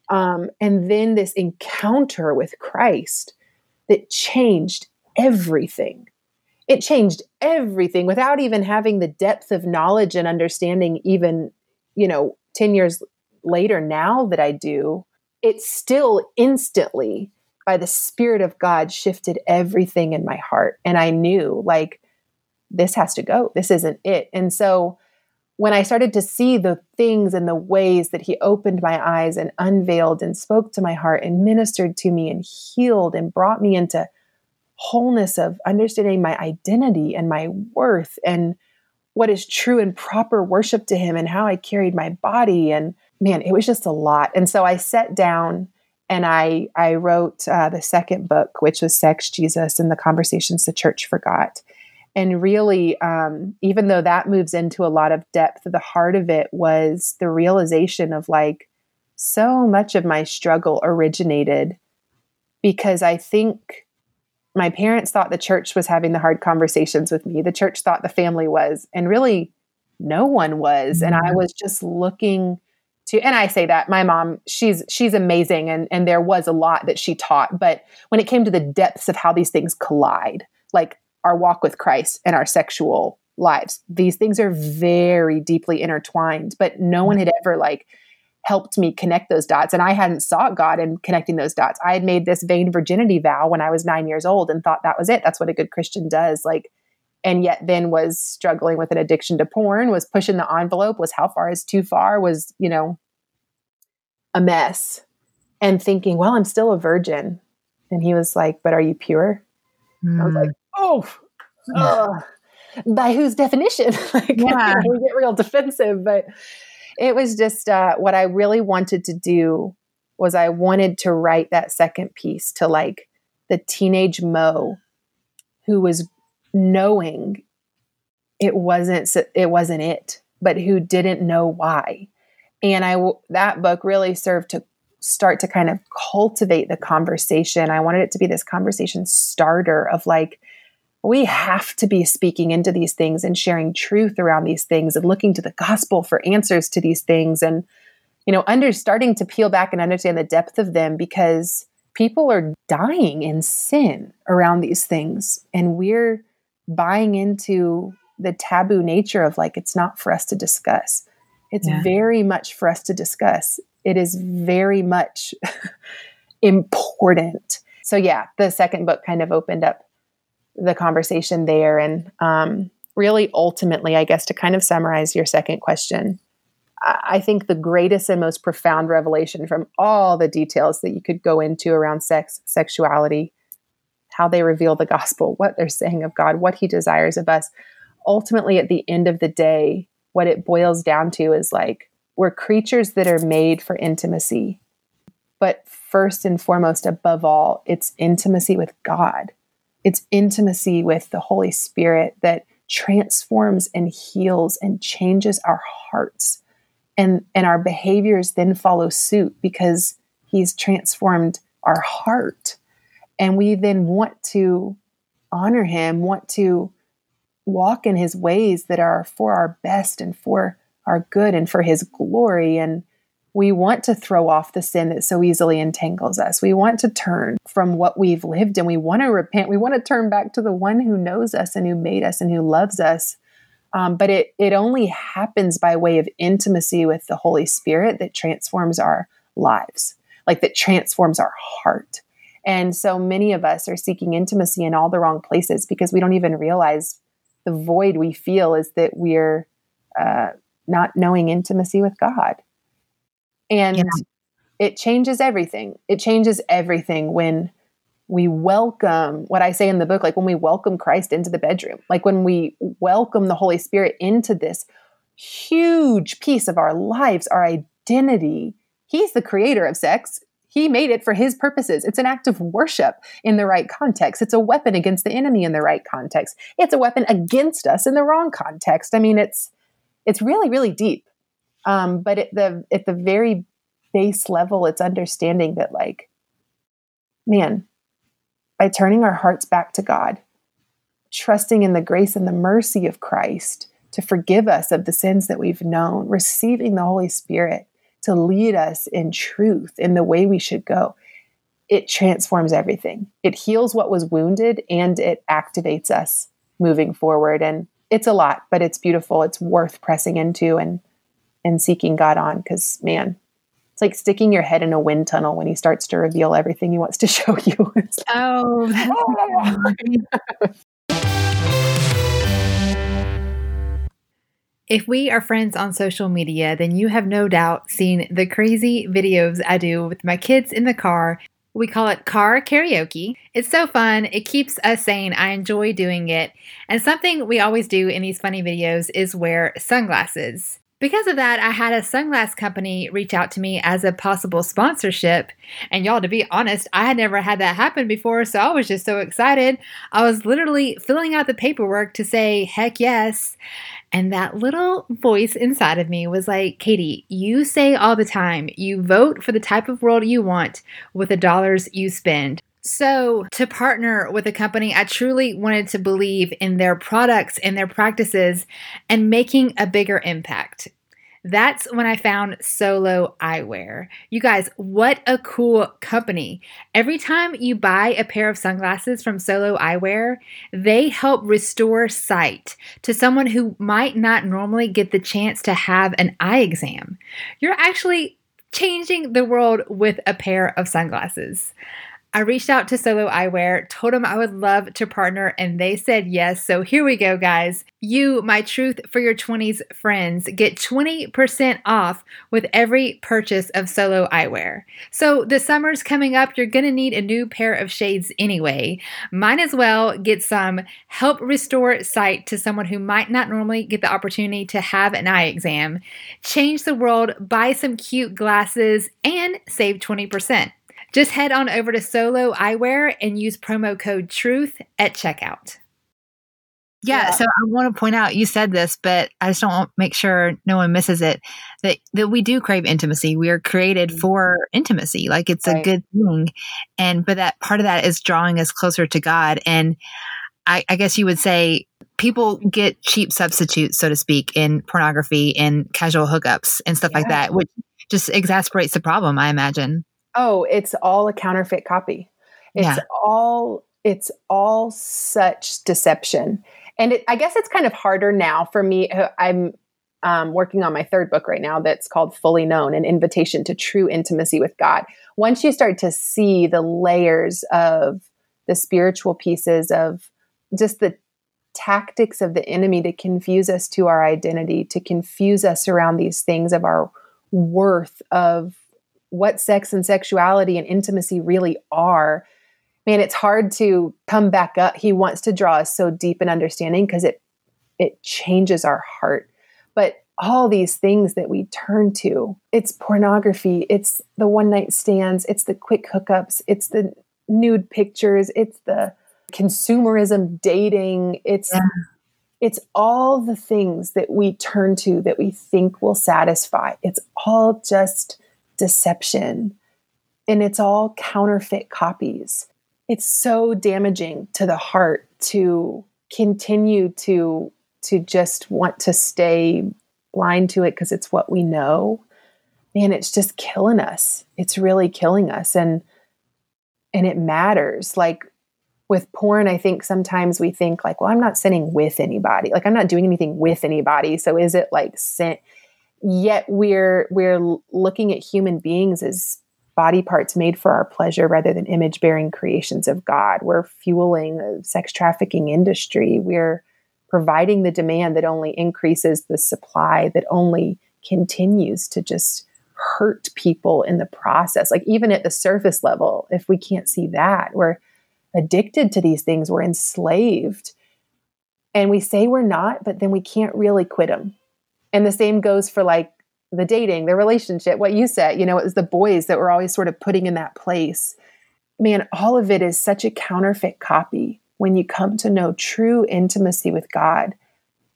Um, and then this encounter with Christ that changed everything. It changed everything without even having the depth of knowledge and understanding, even, you know, 10 years later now that I do, it still instantly by the Spirit of God shifted everything in my heart. And I knew like, this has to go. This isn't it. And so when I started to see the things and the ways that He opened my eyes and unveiled and spoke to my heart and ministered to me and healed and brought me into wholeness of understanding my identity and my worth and what is true and proper worship to Him and how I carried my body and man, it was just a lot. And so I sat down and I I wrote uh, the second book, which was Sex, Jesus, and the Conversations the Church Forgot. And really, um, even though that moves into a lot of depth, the heart of it was the realization of like so much of my struggle originated because I think my parents thought the church was having the hard conversations with me. The church thought the family was, and really no one was. And I mm-hmm. was just looking to and I say that my mom she's she's amazing and and there was a lot that she taught but when it came to the depths of how these things collide like our walk with Christ and our sexual lives these things are very deeply intertwined but no one had ever like helped me connect those dots and I hadn't sought God in connecting those dots I had made this vain virginity vow when I was 9 years old and thought that was it that's what a good Christian does like and yet then was struggling with an addiction to porn was pushing the envelope was how far is too far was you know a mess and thinking well i'm still a virgin and he was like but are you pure mm. i was like. Oh uh, by whose definition? [laughs] Like [laughs] yeah. we get real defensive but it was just uh, what i really wanted to do was i wanted to write that second piece to like the teenage mo who was knowing it wasn't it wasn't it but who didn't know why. And i that book really served to start to kind of cultivate the conversation. I wanted it to be this conversation starter of like we have to be speaking into these things and sharing truth around these things and looking to the gospel for answers to these things and you know under starting to peel back and understand the depth of them because people are dying in sin around these things and we're buying into the taboo nature of like it's not for us to discuss. It's yeah. very much for us to discuss. It is very much [laughs] important. So yeah, the second book kind of opened up the conversation there and um, really ultimately i guess to kind of summarize your second question i think the greatest and most profound revelation from all the details that you could go into around sex sexuality how they reveal the gospel, what they're saying of God, what He desires of us. Ultimately, at the end of the day, what it boils down to is like we're creatures that are made for intimacy. But first and foremost, above all, it's intimacy with God. It's intimacy with the Holy Spirit that transforms and heals and changes our hearts. And, and our behaviors then follow suit because He's transformed our heart and we then want to honor him, want to walk in his ways that are for our best and for our good and for his glory. And we want to throw off the sin that so easily entangles us. We want to turn from what we've lived and we want to repent. We want to turn back to the one who knows us and who made us and who loves us. Um, but it, it only happens by way of intimacy with the Holy Spirit that transforms our lives, like that transforms our heart. And so many of us are seeking intimacy in all the wrong places because we don't even realize the void we feel is that we're uh, not knowing intimacy with God. And yeah. it changes everything. It changes everything when we welcome what I say in the book, like when we welcome Christ into the bedroom, like when we welcome the Holy Spirit into this huge piece of our lives, our identity. He's the creator of sex. He made it for his purposes. It's an act of worship in the right context. It's a weapon against the enemy in the right context. It's a weapon against us in the wrong context. I mean, it's it's really really deep. Um, but at the at the very base level, it's understanding that like, man, by turning our hearts back to God, trusting in the grace and the mercy of Christ to forgive us of the sins that we've known, receiving the Holy Spirit to lead us in truth in the way we should go. It transforms everything. It heals what was wounded and it activates us moving forward. And it's a lot, but it's beautiful. It's worth pressing into and and seeking God on because man, it's like sticking your head in a wind tunnel when he starts to reveal everything he wants to [laughs] show you. oh, [laughs] If we are friends on social media, then you have no doubt seen the crazy videos I do with my kids in the car we call it car karaoke. It's so fun. It keeps us sane. I enjoy doing it. And something we always do in these funny videos is wear sunglasses. Because of that, I had a sunglass company reach out to me as a possible sponsorship. And y'all, to be honest, I had never had that happen before, so I was just so excited. I was literally filling out the paperwork to say, heck yes. And that little voice inside of me was like, Katie, you say all the time, you vote for the type of world you want with the dollars you spend. So, to partner with a company, I truly wanted to believe in their products and their practices and making a bigger impact. That's when I found Solo Eyewear. You guys, what a cool company. Every time you buy a pair of sunglasses from Solo Eyewear, they help restore sight to someone who might not normally get the chance to have an eye exam. You're actually changing the world with a pair of sunglasses. I reached out to Solo Eyewear, told them I would love to partner, and they said yes. So here we go, guys. You, my Truth for Your 20s friends, get 20% off with every purchase of Solo Eyewear. So the summer's coming up. You're going to need a new pair of shades anyway. Might as well get some help restore sight to someone who might not normally get the opportunity to have an eye exam. Change the world, buy some cute glasses, and save 20%. Just head on over to Solo Eyewear and use promo code TRUTH at checkout. Yeah, yeah, so I want to point out you said this, but I just don't want to make sure no one misses it that that we do crave intimacy. We are created mm-hmm. for intimacy. Like it's right. a good thing. And but that part of that is drawing us closer to God. And I, I guess you would say people get cheap substitutes, so to speak, in pornography and casual hookups and stuff yeah. like that, which just exasperates the problem, I imagine oh, it's all a counterfeit copy. It's yeah. all it's all such deception. And it, I guess it's kind of harder now for me. Uh, I'm um, working on my third book right now that's called Fully Known An Invitation to True Intimacy with God. Once you start to see the layers of the spiritual pieces of just the tactics of the enemy to confuse us to our identity, to confuse us around these things of our worth, of what sex and sexuality and intimacy really are, man, it's hard to come back up. He wants to draw us so deep in understanding because it it changes our heart. But all these things that we turn to, it's pornography, it's the one night stands, it's the quick hookups, it's the nude pictures, it's the consumerism dating, it's yeah. it's all the things that we turn to that we think will satisfy. It's all just deception and it's all counterfeit copies. It's so damaging to the heart to continue to to just want to stay blind to it because it's what we know. man, it's just killing us. It's really killing us. And and it matters. Like with porn, I think sometimes we think like, well, I'm not sinning with anybody. Like I'm not doing anything with anybody. So is it like sin? Yet we're we're looking at human beings as body parts made for our pleasure rather than image bearing creations of God. We're fueling the sex trafficking industry. We're providing the demand that only increases the supply, that only continues to just hurt people in the process. Like, even at the surface level, if we can't see that, we're addicted to these things, we're enslaved. And we say we're not, but then we can't really quit them. And the same goes for like the dating, the relationship, what you said, you know, it was the boys that were always sort of putting in that place. Man, all of it is such a counterfeit copy when you come to know true intimacy with God,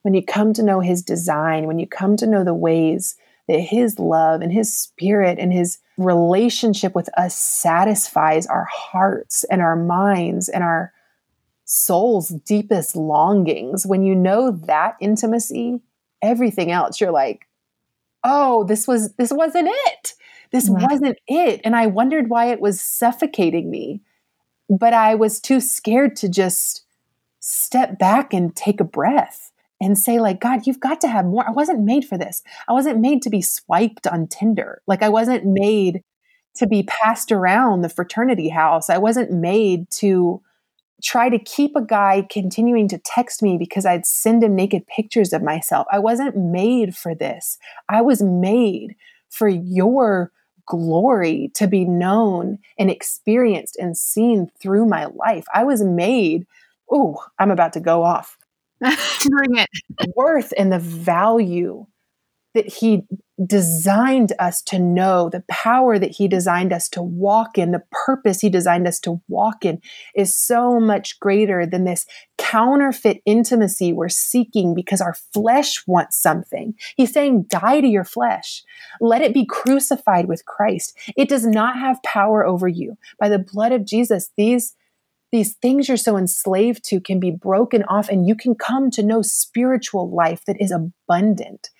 when you come to know His design, when you come to know the ways that His love and His spirit and His relationship with us satisfies our hearts and our minds and our soul's deepest longings. When you know that intimacy, everything else, you're like, oh, this was this wasn't it. This wasn't it. And I wondered why it was suffocating me. But I was too scared to just step back and take a breath and say like god you've got to have more i wasn't made for this i wasn't made to be swiped on tinder like i wasn't made to be passed around the fraternity house i wasn't made to try to keep a guy continuing to text me because I'd send him naked pictures of myself. I wasn't made for this. I was made for your glory to be known and experienced and seen through my life. I was made, oh, I'm about to go off. [laughs] Bring it. Worth and the value that he designed us to know, the power that He designed us to walk in, the purpose He designed us to walk in is so much greater than this counterfeit intimacy we're seeking because our flesh wants something. He's saying, die to your flesh. Let it be crucified with Christ. It does not have power over you. By the blood of Jesus, these these things you're so enslaved to can be broken off and you can come to know spiritual life that is abundant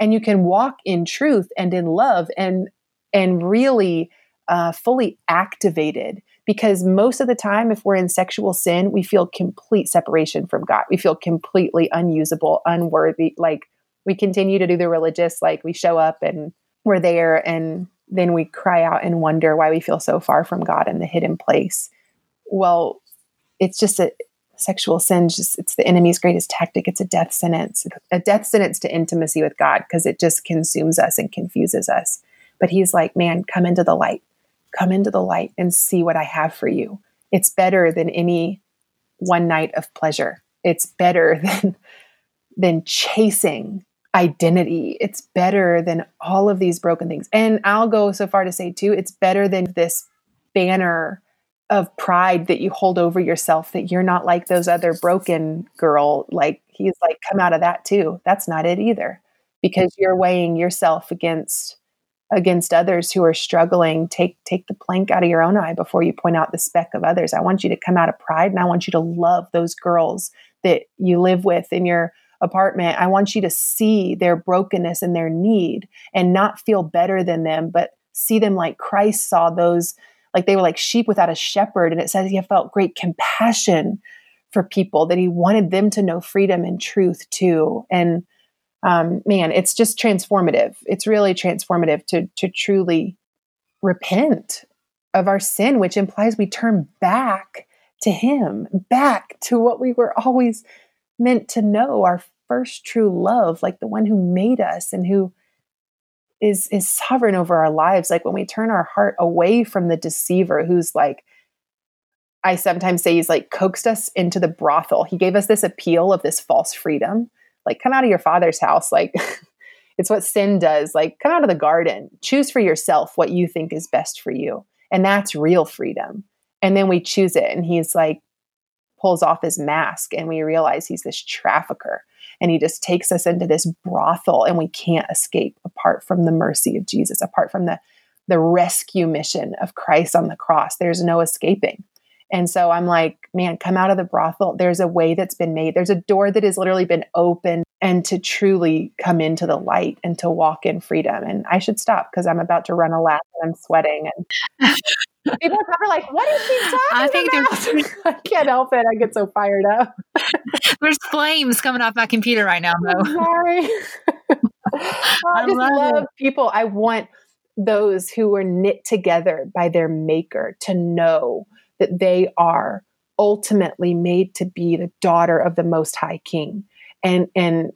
and you can walk in truth and in love and and really uh, fully activated. Because most of the time if we're in sexual sin we feel complete separation from god. We feel completely unusable unworthy. Like we continue to do the religious like we show up and we're there and then we cry out and wonder why we feel so far from god in the hidden place. Well it's just a sexual sin just it's the enemy's greatest tactic. It's a death sentence a death sentence to intimacy with god because it just consumes us and confuses us. But he's like man come into the light. Come into the light and see what i have for you. It's better than any one night of pleasure. It's better [laughs] than than chasing identity. It's better than all of these broken things. And i'll go so far to say too it's better than this banner of pride that you hold over yourself that you're not like those other broken girl like he's like come out of that too. That's not it either because you're weighing yourself against against others who are struggling. Take take the plank out of your own eye before you point out the speck of others. I want you to come out of pride and i want you to love those girls that you live with in your apartment. I want you to see their brokenness and their need and not feel better than them but see them like christ saw those like they were like sheep without a shepherd. And it says he felt great compassion for people, that he wanted them to know freedom and truth too. And um, man, it's just transformative. It's really transformative to to truly repent of our sin, which implies we turn back to Him, back to what we were always meant to know, our first true love, like the one who made us and who is is sovereign over our lives. Like when we turn our heart away from the deceiver who's like i sometimes say he's like coaxed us into the brothel. He gave us this appeal of this false freedom. Like come out of your father's house. Like [laughs] it's what sin does. Like come out of the garden. Choose for yourself what you think is best for you. And that's real freedom. And then we choose it and he's like pulls off his mask and we realize he's this trafficker and he just takes us into this brothel and we can't escape apart from the mercy of Jesus, apart from the the rescue mission of Christ on the cross. There's no escaping. And so I'm like, man, come out of the brothel. There's a way that's been made. There's a door that has literally been opened and to truly come into the light and to walk in freedom. And I should stop because I'm about to run a lap and I'm sweating. And [laughs] people are probably like, what is she talking I think about? [laughs] I can't help it. I get so fired up. [laughs] There's flames coming off my computer right now, though. sorry. I, just love, love people. I want those who are knit together by their maker to know that they are ultimately made to be the daughter of the most high king. And and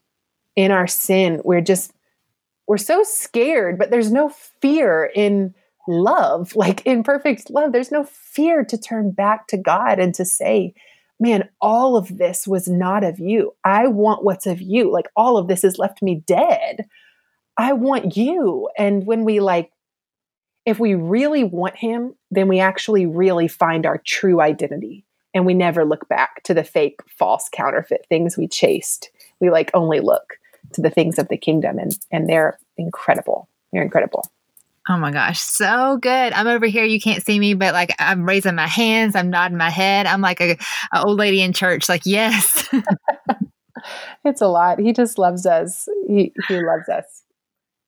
in our sin we're just we're so scared but there's no fear in love [laughs] like in perfect love. There's no fear to turn back to god and to say man all of this was not of you. I want what's of you. Like all of this has left me dead. I want you. And when we like if we really want him, then we actually really find our true identity and we never look back to the fake, false, counterfeit things we chased. We like only look to the things of the kingdom and and they're incredible. They're incredible. Oh my gosh, so good. I'm over here. You can't see me, but like I'm raising my hands, I'm nodding my head. I'm like a, a old lady in church, like, yes. [laughs] [laughs] it's a lot. He just loves us. He, he loves us.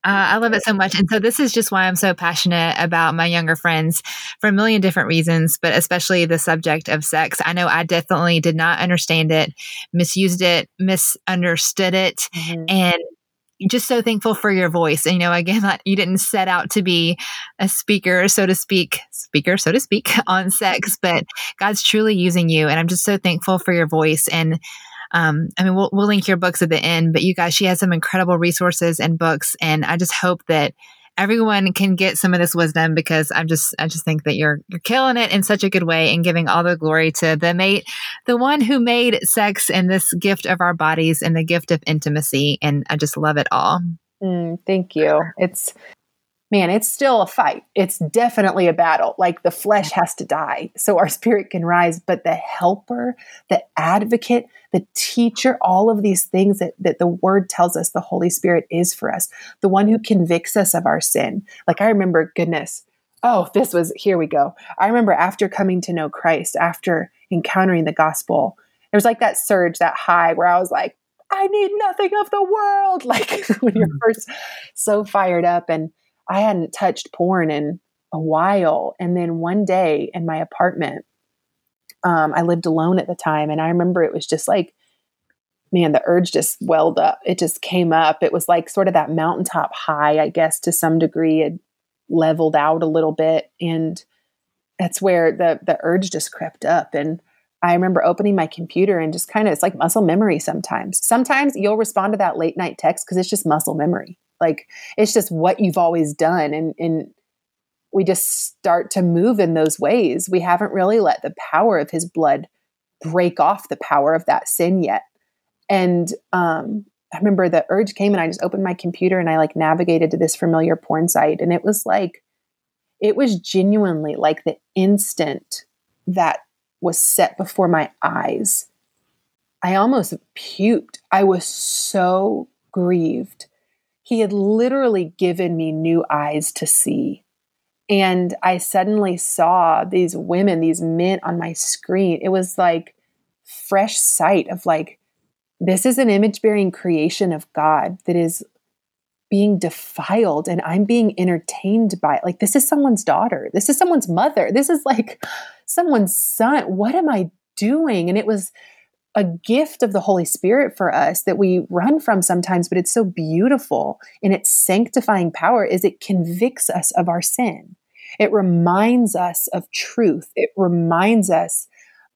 Uh, I love it so much. And so this is just why I'm so passionate about my younger friends for a million different reasons, but especially the subject of sex. I know I definitely did not understand it, misused it, misunderstood it, mm-hmm. and just so thankful for your voice. And, you know, again, you didn't set out to be a speaker, so to speak, speaker, so to speak, [laughs] on sex, but God's truly using you. And I'm just so thankful for your voice. And um, I mean, we'll, we'll link your books at the end, but you guys, she has some incredible resources and books. And I just hope that everyone can get some of this wisdom because I'm just, I just think that you're, you're killing it in such a good way and giving all the glory to the mate, the one who made sex and this gift of our bodies and the gift of intimacy. And I just love it all. Mm, thank you. It's, man, it's still a fight. It's definitely a battle. Like the flesh has to die so our spirit can rise. But the helper, the advocate, the teacher, all of these things that, that the word tells us the Holy Spirit is for us, the one who convicts us of our sin. Like I remember, goodness, oh, this was, here we go. I remember after coming to know Christ, after encountering the gospel, there was like that surge, that high where I was like, I need nothing of the world. [laughs] Like when you're mm. first so fired up and I hadn't touched porn in a while. And then one day in my apartment, um, I lived alone at the time. And I remember it was just like, man, the urge just welled up. It just came up. It was like sort of that mountaintop high, I guess, to some degree. It leveled out a little bit. And that's where the the urge just crept up. And I remember opening my computer and just kind of, it's like muscle memory sometimes. Sometimes you'll respond to that late night text because it's just muscle memory. Like it's just what you've always done. And, and we just start to move in those ways. We haven't really let the power of his blood break off the power of that sin yet. And um, I remember the urge came and I just opened my computer and I like navigated to this familiar porn site. And it was like, it was genuinely like the instant that was set before my eyes. I almost puked. I was so grieved he had literally given me new eyes to see. And I suddenly saw these women, these men on my screen. It was like fresh sight of like, this is an image bearing creation of God that is being defiled and I'm being entertained by it. Like, this is someone's daughter. This is someone's mother. This is like someone's son. What am I doing? And it was a gift of the Holy Spirit for us that we run from sometimes, but it's so beautiful in its sanctifying power is it convicts us of our sin. It reminds us of truth. It reminds us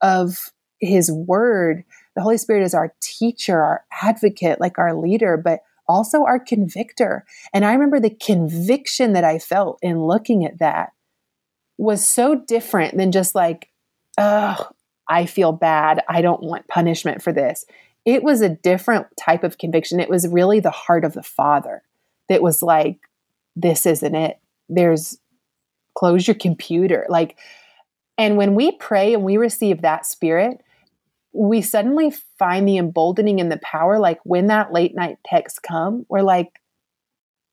of his word. The Holy Spirit is our teacher, our advocate, like our leader, but also our convictor. And I remember the conviction that I felt in looking at that was so different than just like, oh, I feel bad. I don't want punishment for this. It was a different type of conviction. It was really the heart of the Father that was like, this isn't it. There's close your computer. Like, and when we pray and we receive that spirit, we suddenly find the emboldening and the power. Like when that late night texts come, we're like,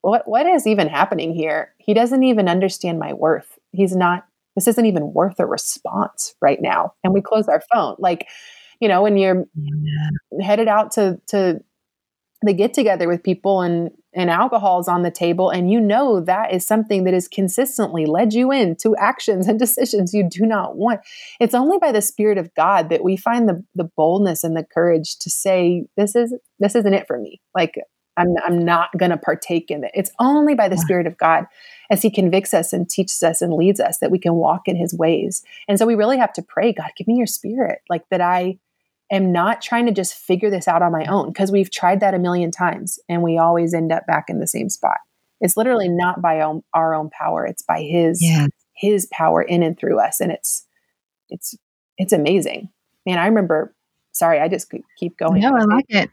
what what is even happening here? He doesn't even understand my worth. He's not this isn't even worth a response right now. And we close our phone. Like, you know, when you're yeah. headed out to to the get together with people and and alcohol is on the table and you know that is something that has consistently led you into actions and [laughs] decisions you do not want it's only by the spirit of god that we find the the boldness and the courage to say this is this isn't it for me like i'm, I'm not going to partake in it it's only by the spirit of god as he convicts us and teaches us and leads us that we can walk in his ways and so we really have to pray god give me your spirit like that i am not trying to just figure this out on my own because we've tried that a million times and we always end up back in the same spot. It's literally not by own, our own power; it's by His yeah. His power in and through us, and it's it's it's amazing. Man, I remember. Sorry, I just keep going. No, I like it.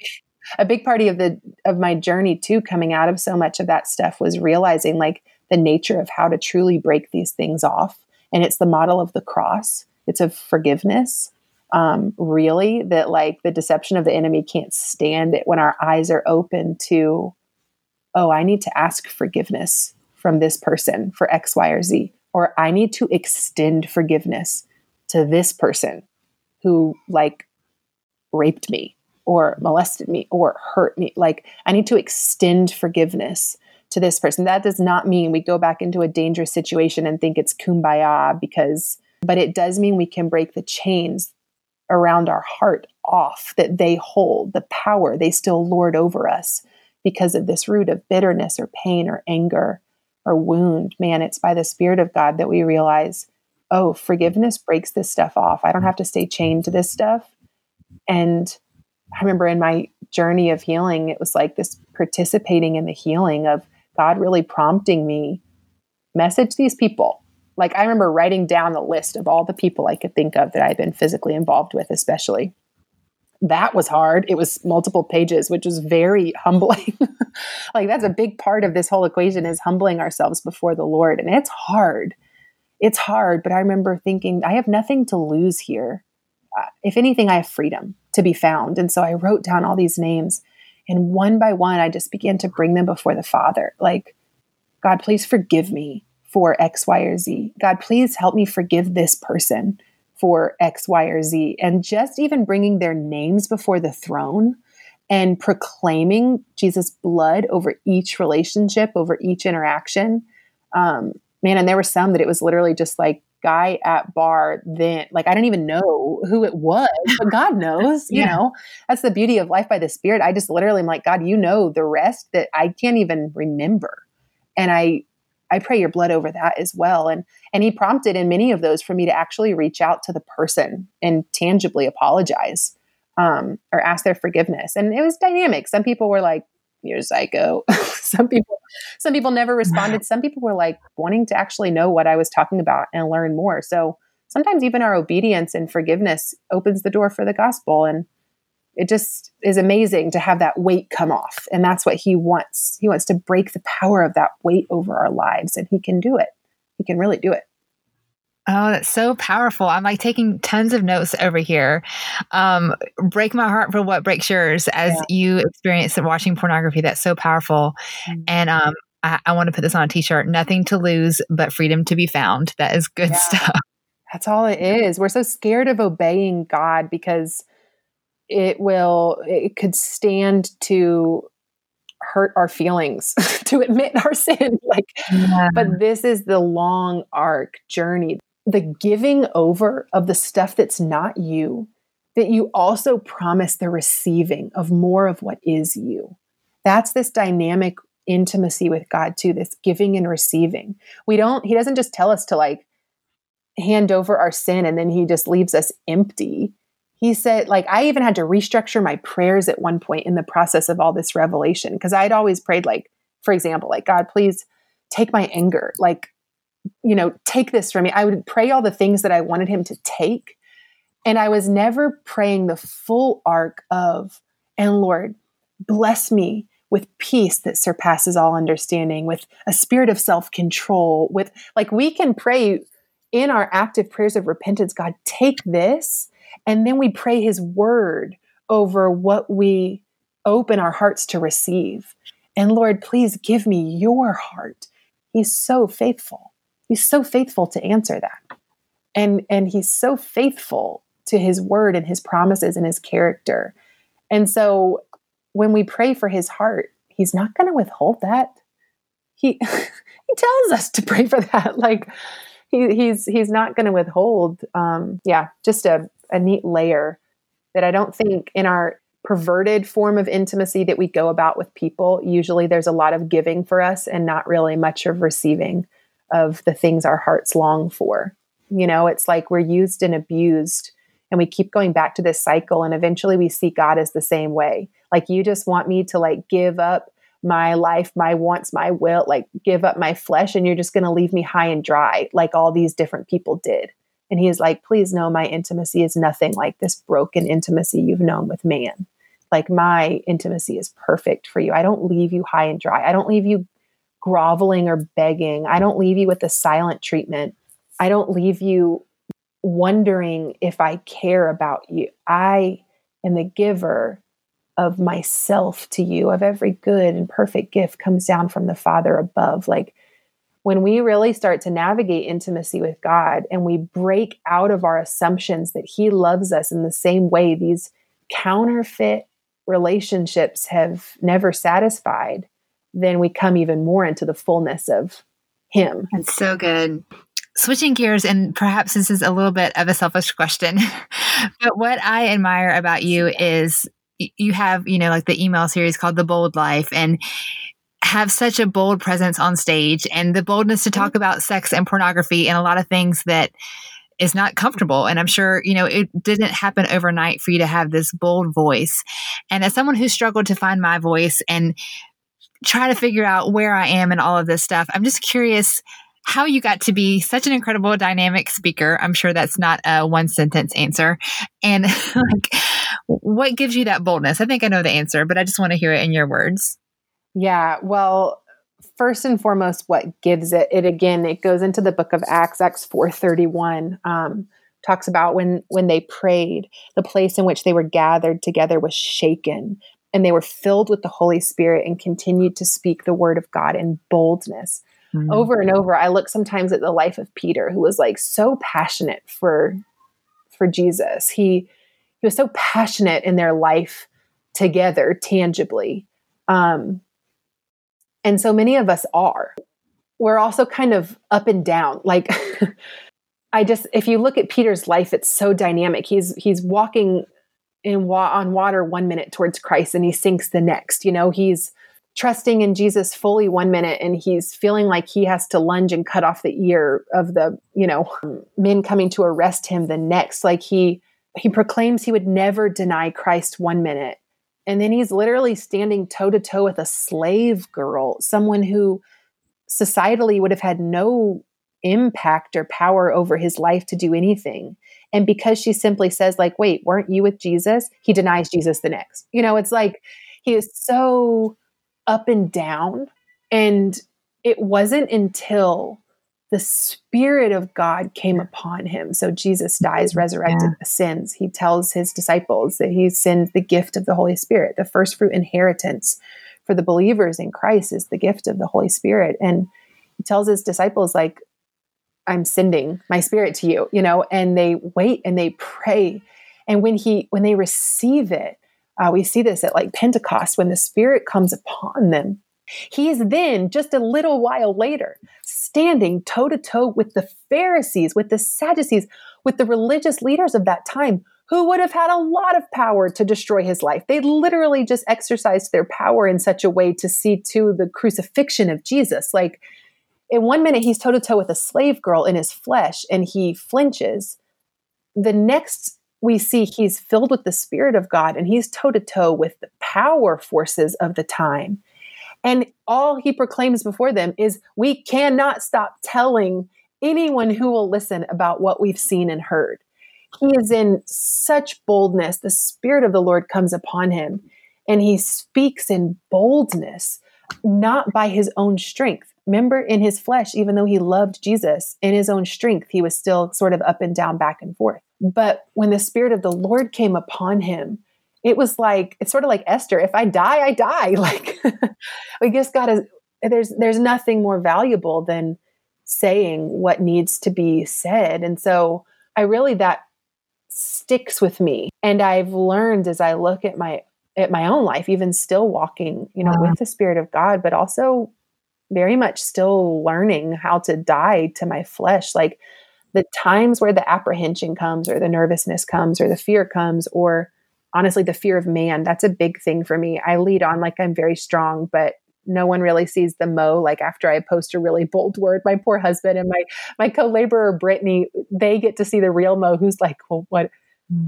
A big part of the of my journey too, coming out of so much of that stuff, was realizing like the nature of how to truly break these things off, and it's the model of the cross. It's of forgiveness um, really that like the deception of the enemy can't stand it when our eyes are open to oh i need to ask forgiveness from this person for x y or z or i need to extend forgiveness to this person who like raped me or molested me or hurt me like i need to extend forgiveness to this person that does not mean we go back into a dangerous situation and think it's kumbaya because but it does mean we can break the chains around our heart off that they hold, the power they still lord over us because of this root of bitterness or pain or anger or wound. Man, it's by the Spirit of God that we realize, oh, forgiveness breaks this stuff off. I don't have to stay chained to this stuff. And I remember in my journey of healing, it was like this participating in the healing of God really prompting me message these people like I remember writing down the list of all the people I could think of that I'd been physically involved with, especially. That was hard. It was multiple pages, which was very [laughs] humbling. like that's a big part of this whole equation is humbling ourselves before the Lord. And it's hard. It's hard, but I remember thinking, I have nothing to lose here. Uh, if anything, I have freedom to be found. And so I wrote down all these names. And one by one, I just began to bring them before the Father. Like, God, please forgive me for X, Y, or Z. God, please help me forgive this person for X, Y, or Z. And just even bringing their names before the throne and proclaiming Jesus' blood over each relationship, over each interaction. Um, man, and there were some that it was literally just like guy at bar then like i don't even know who it was but god [laughs] knows yeah. you know that's the beauty of life by the spirit i just literally am like god you know the rest that i can't even remember and i I pray your blood over that as well. And and he prompted in many of those for me to actually reach out to the person and tangibly apologize um, or ask their forgiveness. And it was dynamic. Some people were like, "You're psycho." [laughs] some people, some people never responded. Some people were like wanting to actually know what I was talking about and learn more. So sometimes even our obedience and forgiveness opens the door for the gospel. And it just is amazing to have that weight come off and that's what he wants he wants to break the power of that weight over our lives and he can do it he can really do it Oh, that's so powerful. I'm like taking tons of notes over here. Um, break my heart for what breaks yours as yeah. you experience watching pornography. That's so powerful. Mm-hmm. And um, I, I, want to put this on a t shirt nothing to lose, but freedom to be found. That is good yeah. stuff. That's all it is. We're so scared of obeying God because it will it could stand to hurt our feelings [laughs] to admit our sin [laughs] like yeah. but this is the long arc journey the giving over of the stuff that's not you that you also promise the receiving of more of what is you. That's this dynamic intimacy with god too this giving and receiving. We don't he doesn't just tell us to like hand over our sin and then he just leaves us empty. He said like i even had to restructure my prayers at one point in the process of all this revelation because i'd always prayed like for example like god please take my anger like you know take this from me i would pray all the things that i wanted him to take and i was never praying the full arc of and lord bless me with peace that surpasses all understanding with a spirit of self-control with like we can pray in our active prayers of repentance god take this and then we pray his word over what we open our hearts to receive. And Lord, please give me your heart. He's so faithful. He's so faithful to answer that. And and he's so faithful to his word and his promises and his character. And so when we pray for his heart, he's not going to withhold that. He [laughs] he tells us to pray for that. [laughs] Like he, he's he's not going to withhold. Um, yeah, just a, a neat layer that I don't think in our perverted form of intimacy that we go about with people, usually there's a lot of giving for us and not really much of receiving of the things our hearts long for. You know, it's like we're used and abused and we keep going back to this cycle and eventually we see God as the same way. Like you just want me to like give up my life, my wants, my will, like give up my flesh and you're just going to leave me high and dry like all these different people did. And he is like, please know my intimacy is nothing like this broken intimacy you've known with man. Like my intimacy is perfect for you. I don't leave you high and dry. I don't leave you groveling or begging. I don't leave you with the silent treatment. I don't leave you wondering if I care about you. I am the giver of myself to you, of every good and perfect gift comes down from the Father above. Like when we really start to navigate intimacy with God and we break out of our assumptions that He loves us in the same way these counterfeit relationships have never satisfied, then we come even more into the fullness of Him. That's so good. Switching gears, and perhaps this is a little bit of a selfish question, [laughs] but what I admire about you is you have, you know, like the email series called The Bold Life and have such a bold presence on stage and the boldness to talk mm-hmm. about sex and pornography and a lot of things that is not comfortable. And I'm sure, you know, it didn't happen overnight for you to have this bold voice. And as someone who struggled to find my voice and try to figure out where I am and all of this stuff, I'm just curious how you got to be such an incredible dynamic speaker. I'm sure that's not a one sentence answer. And [laughs] like, what gives you that boldness? I think I know the answer, but I just want to hear it in your words. Yeah. Well, first and foremost, what gives it, it again, it goes into the book of Acts, Acts 431. Um, talks about when when they prayed the place in which they were gathered together was shaken and they were filled with the holy spirit and continued to speak the word of god in boldness. Mm-hmm. over and over i look sometimes at the life of peter who was like so passionate for for jesus. He he was so passionate in their life together tangibly. Um, and so many of us are. We're also kind of up and down. Like [laughs] i just if you look at peter's life it's so dynamic. He's he's walking in wa- on water one minute towards christ and he sinks the next you know he's trusting in jesus fully one minute and he's feeling like he has to lunge and cut off the ear of the you know men coming to arrest him the next like he he proclaims he would never deny Christ one minute. And then he's literally standing toe to toe with a slave girl, someone who societally would have had no impact or power over his life to do anything. And because she simply says, like, wait, weren't you with Jesus? He denies Jesus the next. You know, it's like he is so up and down. And it wasn't until the Spirit of God came upon him. So Jesus dies, mm-hmm. resurrected, yeah. ascends. He tells his disciples that he sends the gift of the Holy Spirit. The first fruit inheritance for the believers in Christ is the gift of the Holy Spirit. And he tells his disciples, like, I'm sending my spirit to you, you know, and they wait and they pray. And when he when they receive it, uh, we see this at like Pentecost when the Spirit comes upon them he is then, just a little while later, standing toe to toe with the Pharisees, with the Sadducees, with the religious leaders of that time who would have had a lot of power to destroy his life. They literally just exercised their power in such a way to see to the crucifixion of Jesus. Like, in one minute, he's toe to toe with a slave girl in his flesh and he flinches. The next, we see he's filled with the Spirit of God and he's toe to toe with the power forces of the time and all he proclaims before them is, We cannot stop telling anyone who will listen about what we've seen and heard. He is in such boldness. The Spirit of the Lord comes upon him, and he speaks in boldness, not by his own strength. Remember, in his flesh, even though he loved Jesus, in his own strength, he was still sort of up and down, back and forth. But when the Spirit of the Lord came upon him, it was like it's sort of like Esther. If I die, I die. [laughs] Like I guess God is there's there's nothing more valuable than saying what needs to be said. And so I really that sticks with me. And I've learned as I look at my at my own life, even still walking, you know, wow. with the Spirit of God, but also very much still learning how to die to my flesh. Like the times where the apprehension comes or the nervousness comes or the fear comes or honestly the fear of man that's a big thing for me. I lead on like i'm very strong but no one really sees the mo. Like after i post a really bold word my poor husband and my my co-laborer brittany they get to see the real mo who's like well what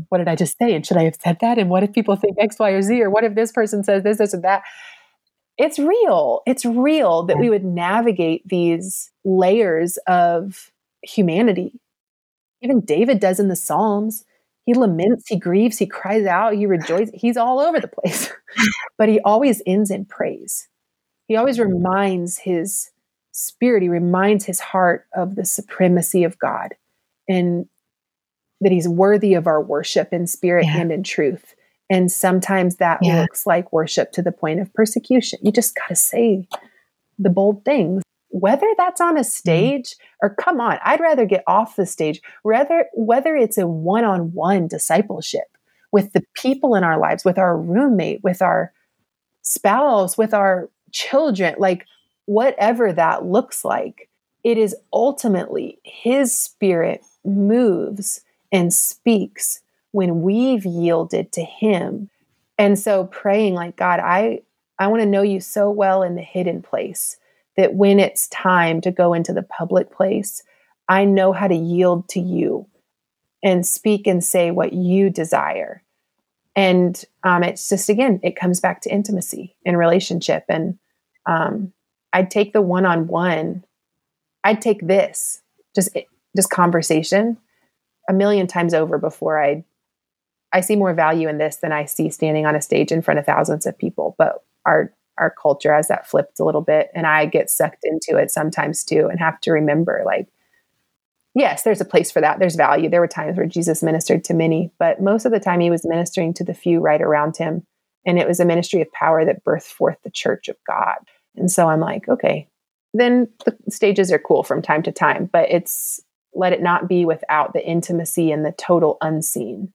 what did i just say? And should i have said that? And what if people think x y or z? Or what if this person says this this or that it's real it's real that hmm. we would navigate these layers of humanity even david does in the psalms he laments, he grieves, he cries out, he rejoices. He's all over the place. [laughs] but he always ends in praise. He always reminds his spirit, he reminds his heart of the supremacy of God and that he's worthy of our worship in spirit yeah. and in truth. And sometimes that yeah. looks like worship to the point of persecution. You just got to say the bold things whether that's on a mm-hmm. stage or come on, I'd rather get off the stage, rather whether it's a one-on-one discipleship with the people in our lives, with our roommate, with our spouse, with our children, like whatever that looks like, it is ultimately his spirit moves and speaks when we've yielded to him. And so praying like God, I I want to know you so well in the hidden place that when it's time to go into the public place, I know how to yield to you and speak and say what you desire. And um, it's just, again, it comes back to intimacy and relationship. And um, I'd take the one on one, I'd take this, just, just conversation a million times over before I I see more value in this than I see standing on a stage in front of thousands of people. But our our culture has that flipped a little bit and i get sucked into it sometimes too and have to remember like yes there's a place for that. There's value. There were times where jesus ministered to many but most of the time he was ministering to the few right around him and it was a ministry of power that birthed forth the church of god. And so i'm like okay then the stages are cool from time to time but it's let it not be without the intimacy and the total unseen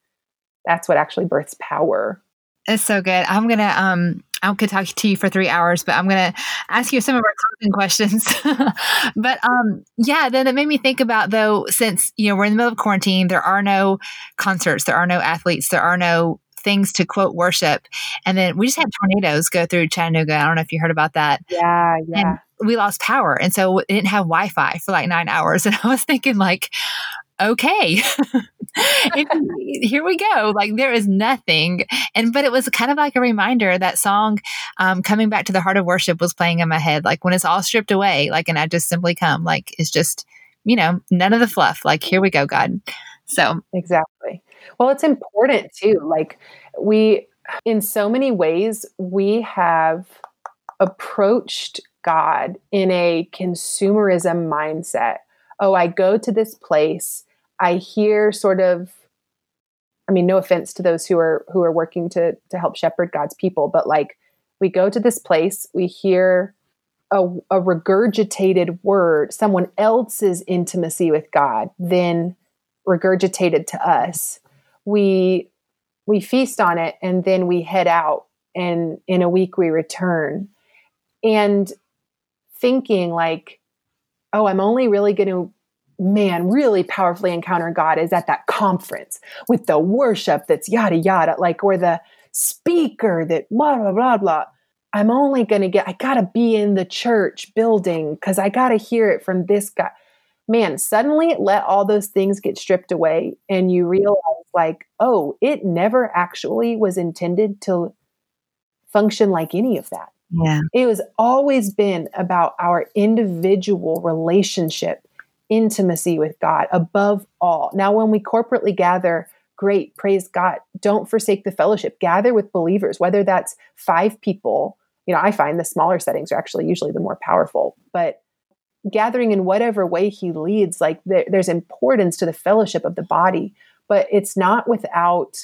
that's what actually births power it's so good i'm gonna um I could talk to you for three hours, but I'm going to ask you some of our closing questions. [laughs] but um, yeah, then it made me think about though, since you know we're in the middle of quarantine, there are no concerts, there are no athletes, there are no things to quote worship, and then we just had tornadoes go through Chattanooga. I don't know if you heard about that. Yeah, yeah. And we lost power, and so it didn't have Wi-Fi for like nine hours, [laughs] and I was thinking like okay. [laughs] Here we go. Like there is nothing. And but it was kind of like a reminder that song um, coming back to the heart of worship was playing in my head. Like when it's all stripped away like and i just simply come like it's just you know none of the fluff. Like here we go god. So exactly. Well it's important too. Like we in so many ways we have approached god in a consumerism mindset. Oh i go to this place I hear sort of I mean no offense to those who are who are working to to help shepherd God's people but like we go to this place we hear a, a regurgitated word someone else's intimacy with God then regurgitated to us. We we feast on it and then we head out and in a week we return. And thinking like oh i'm only really going to man really powerfully encounter God is at that conference with the worship that's yada yada, like or the speaker that blah blah blah blah. I'm only gonna get I gotta be in the church building because I gotta hear it from this guy. Man, suddenly let all those things get stripped away and you realize like, oh, it never actually was intended to function like any of that. Yeah. It was always been about our individual relationship intimacy with God above all. Now, when we corporately gather, great, praise God. Don't forsake the fellowship. Gather with believers, whether that's five people. You know, I find the smaller settings are actually usually the more powerful, but gathering in whatever way He leads, like there, there's importance to the fellowship of the body, but it's not without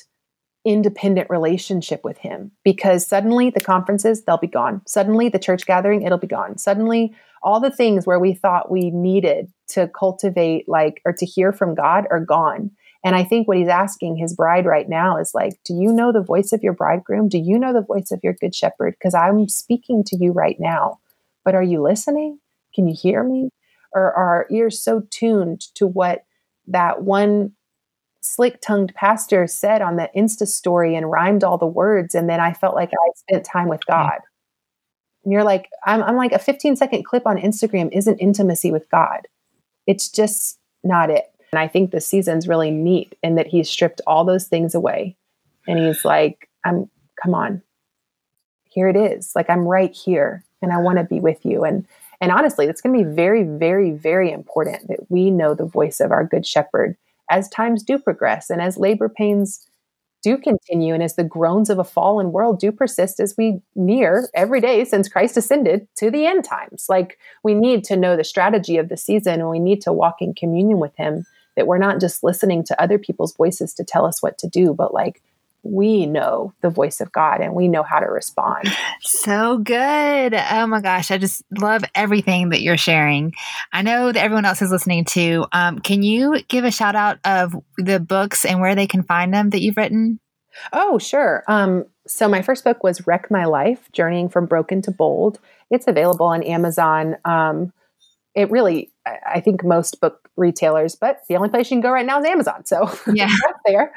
independent relationship with him because suddenly the conferences they'll be gone suddenly the church gathering it'll be gone suddenly all the things where we thought we needed to cultivate like or to hear from God are gone. And I think what he's asking his bride right now is like, do you know the voice of your bridegroom? Do you know the voice of your good shepherd? Because I'm speaking to you right now. But are you listening? Can you hear me? Or are our ears so tuned to what that one slick tongued pastor said on the Insta story and rhymed all the words? And then I felt like I spent time with mm-hmm. God. And you're like, I'm, I'm like, a 15 second clip on Instagram isn't intimacy with God. It's just not it. And I think the season's really neat in that he's stripped all those things away. And he's like, I'm, come on, here it is. Like, I'm right here and I want to be with you. And, and honestly, it's going to be very, very, very important that we know the voice of our good shepherd as times do progress and as labor pains do continue and as the groans of a fallen world do persist as we near every day since Christ ascended to the end times. Like we need to know the strategy of the season and we need to walk in communion with him that we're not just listening to other people's voices to tell us what to do, but like we know the voice of God and we know how to respond. So good. Oh my gosh. I just love everything that you're sharing. I know that everyone else is listening too. Um, can you give a shout out of the books and where they can find them that you've written? Oh, sure. Um, so my first book was Wreck My Life Journeying from Broken to Bold. It's available on Amazon. Um, it really, I think most book retailers, but the only place you can go right now is Amazon. So [laughs] yeah, [laughs] there.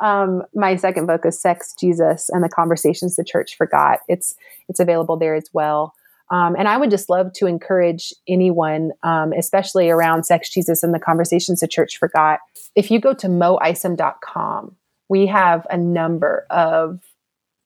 Um, my second book is Sex, Jesus, and the Conversations the Church Forgot. It's it's available there as well. Um, and I would just love to encourage anyone, um, especially around Sex, Jesus, and the Conversations the Church Forgot. If you go to moisom.com, we have a number of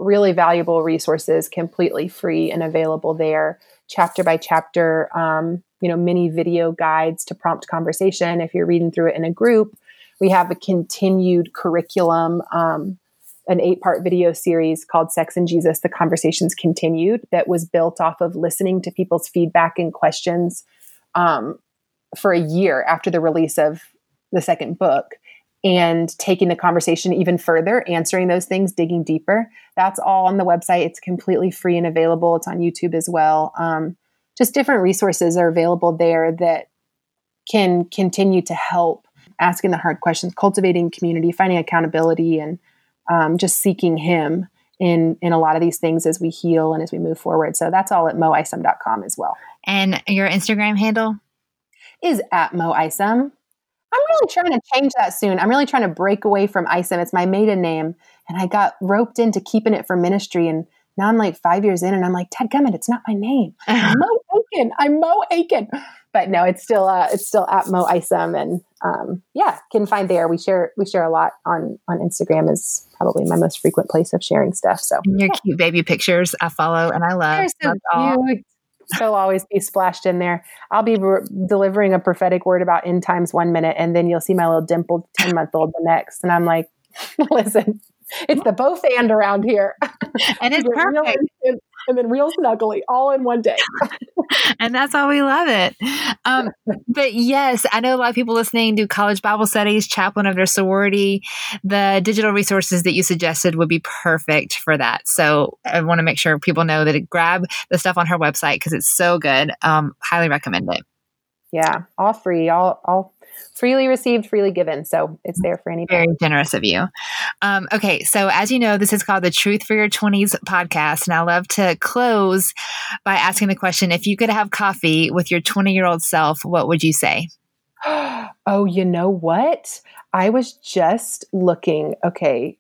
really valuable resources completely free and available there, chapter by chapter. Um, you know, mini video guides to prompt conversation if you're reading through it in a group. We have a continued curriculum, um, an eight part video series called Sex and Jesus The Conversations Continued, that was built off of listening to people's feedback and questions um, for a year after the release of the second book and taking the conversation even further, answering those things, digging deeper. That's all on the website. It's completely free and available. It's on YouTube as well. Um, just different resources are available there that can continue to help asking the hard questions, cultivating community, finding accountability, and um, just seeking Him in in a lot of these things as we heal and as we move forward. So that's all at moisom.com as well. And your Instagram handle is at moisom. I'm really trying to change that soon. I'm really trying to break away from Isom. It's my maiden name, and I got roped into keeping it for ministry and now I'm like five years in and I'm like, Ted Gummit, it's not my name. [laughs] I'm Mo Aiken. I'm Mo Aiken. But no, it's still uh, it's still at Mo Isom and um, yeah, can find there. We share we share a lot on on Instagram is probably my most frequent place of sharing stuff. So your cute baby pictures I follow and I love. They're so cute. [laughs] They'll always be splashed in there. I'll be re- delivering a prophetic word about end times one minute, and then you'll see my little dimpled ten month old the next, and I'm like, [laughs] listen, it's the both and around here. And [laughs] it's perfect. [laughs] and, then real snuggly all in one day. [laughs] and that's why we love it. Um, [laughs] but yes, I know a lot of people listening do college Bible studies, chaplain of their sorority. The digital resources that you suggested would be perfect for that. So I want to make sure people know that grab the stuff on her website because it's so good. Um, highly recommend it. Yeah, all free, all all freely received, freely given. So it's there for anybody. Very generous of you. Um, okay, so as you know, this is called the Truth for Your 20s podcast. And I love to close by asking the question if you could have coffee with your 20 year old self, what would you say? [gasps] oh, you know what? I was just looking. Okay.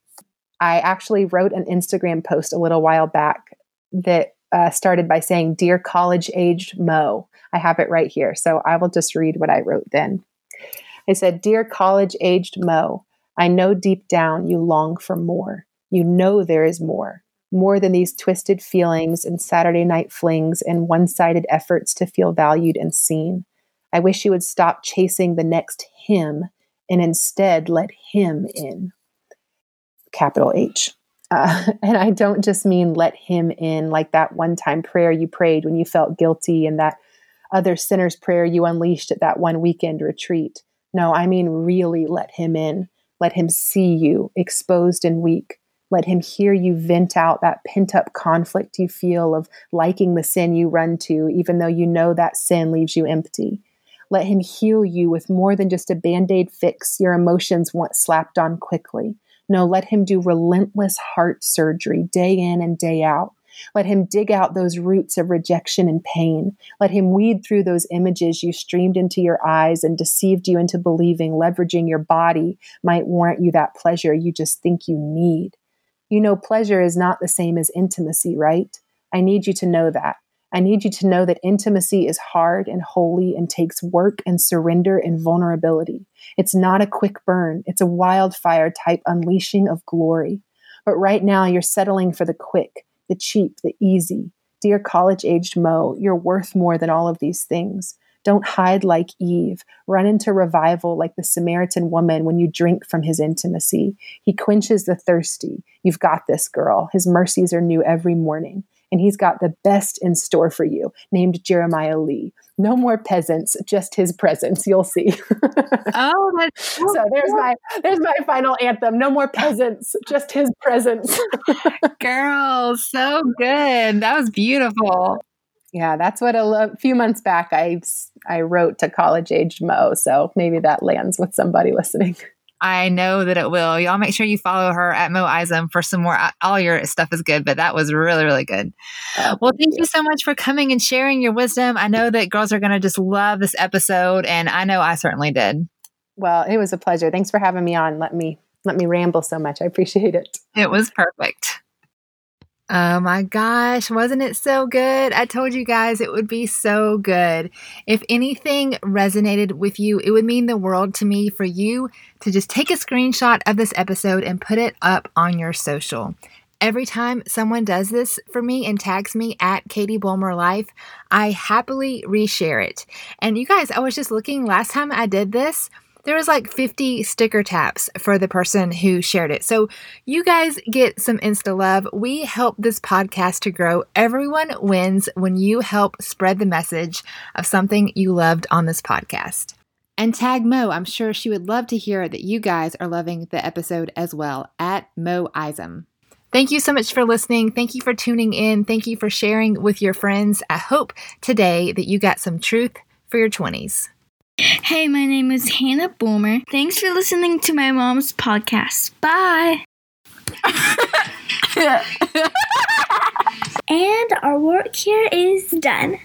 I actually wrote an Instagram post a little while back that uh, started by saying, Dear college aged Mo. I have it right here. So I will just read what I wrote then. I said, Dear college aged Mo, I know deep down you long for more. You know there is more. More than these twisted feelings and Saturday night flings and one sided efforts to feel valued and seen. I wish you would stop chasing the next him and instead let him in. Capital H. Uh, [laughs] and I don't just mean let him in like that one time prayer you prayed when you felt guilty and that other sinner's prayer you unleashed at that one weekend retreat. No, I mean really let him in. Let him see you exposed and weak. Let him hear you vent out that pent up conflict you feel of liking the sin you run to, even though you know that sin leaves you empty. Let him heal you with more than just a band aid fix your emotions want slapped on quickly. No, let him do relentless heart surgery day in and day out. Let him dig out those roots of rejection and pain. Let him weed through those images you streamed into your eyes and deceived you into believing leveraging your body might warrant you that pleasure you just think you need. You know, pleasure is not the same as intimacy, right? I need you to know that. I need you to know that intimacy is hard and holy and takes work and surrender and vulnerability. It's not a quick burn, it's a wildfire type unleashing of glory. But right now, you're settling for the quick, the cheap, the easy. Dear college aged Mo, you're worth more than all of these things. Don't hide like Eve. Run into revival like the Samaritan woman when you drink from his intimacy. He quenches the thirsty. You've got this, girl. His mercies are new every morning. And he's got the best in store for you, named Jeremiah Lee. No more peasants, just his presence. You'll see. [laughs] oh, that's so, so there's my there's my final anthem. No more peasants, just his presence. [laughs] Girl, so good. That was beautiful yeah, that's what a lo- few months back I I wrote to college aged Mo. So maybe that lands with somebody listening. [laughs] I know that it will. Y'all make sure you follow her at Mo Isom for some more. Uh, all your stuff is good, but that was really, really good. Oh, well, thank you. you so much for coming and sharing your wisdom. I know that girls are going to just love this episode, and I know I certainly did. Well, it was a pleasure. Thanks for having me on. Let me let me ramble so much. I appreciate it. It was perfect. Oh my gosh, wasn't it so good? I told you guys it would be so good. If anything resonated with you, it would mean the world to me for you to just take a screenshot of this episode and put it up on your social. Every time someone does this for me and tags me at Katie Bulmer Life, I happily reshare it. And you guys, I was just looking last time I did this, there was like 50 sticker taps for the person who shared it. So you guys get some Insta love. We help this podcast to grow. Everyone wins when you help spread the message of something you loved on this podcast. And tag Mo. I'm sure she would love to hear that you guys are loving the episode as well at Mo Isom. Thank you so much for listening. Thank you for tuning in. Thank you for sharing with your friends. I hope today that you got some truth for your 20s. Hey, my name is Hannah Boomer. Thanks for listening to my mom's podcast. Bye. [laughs] and our work here is done.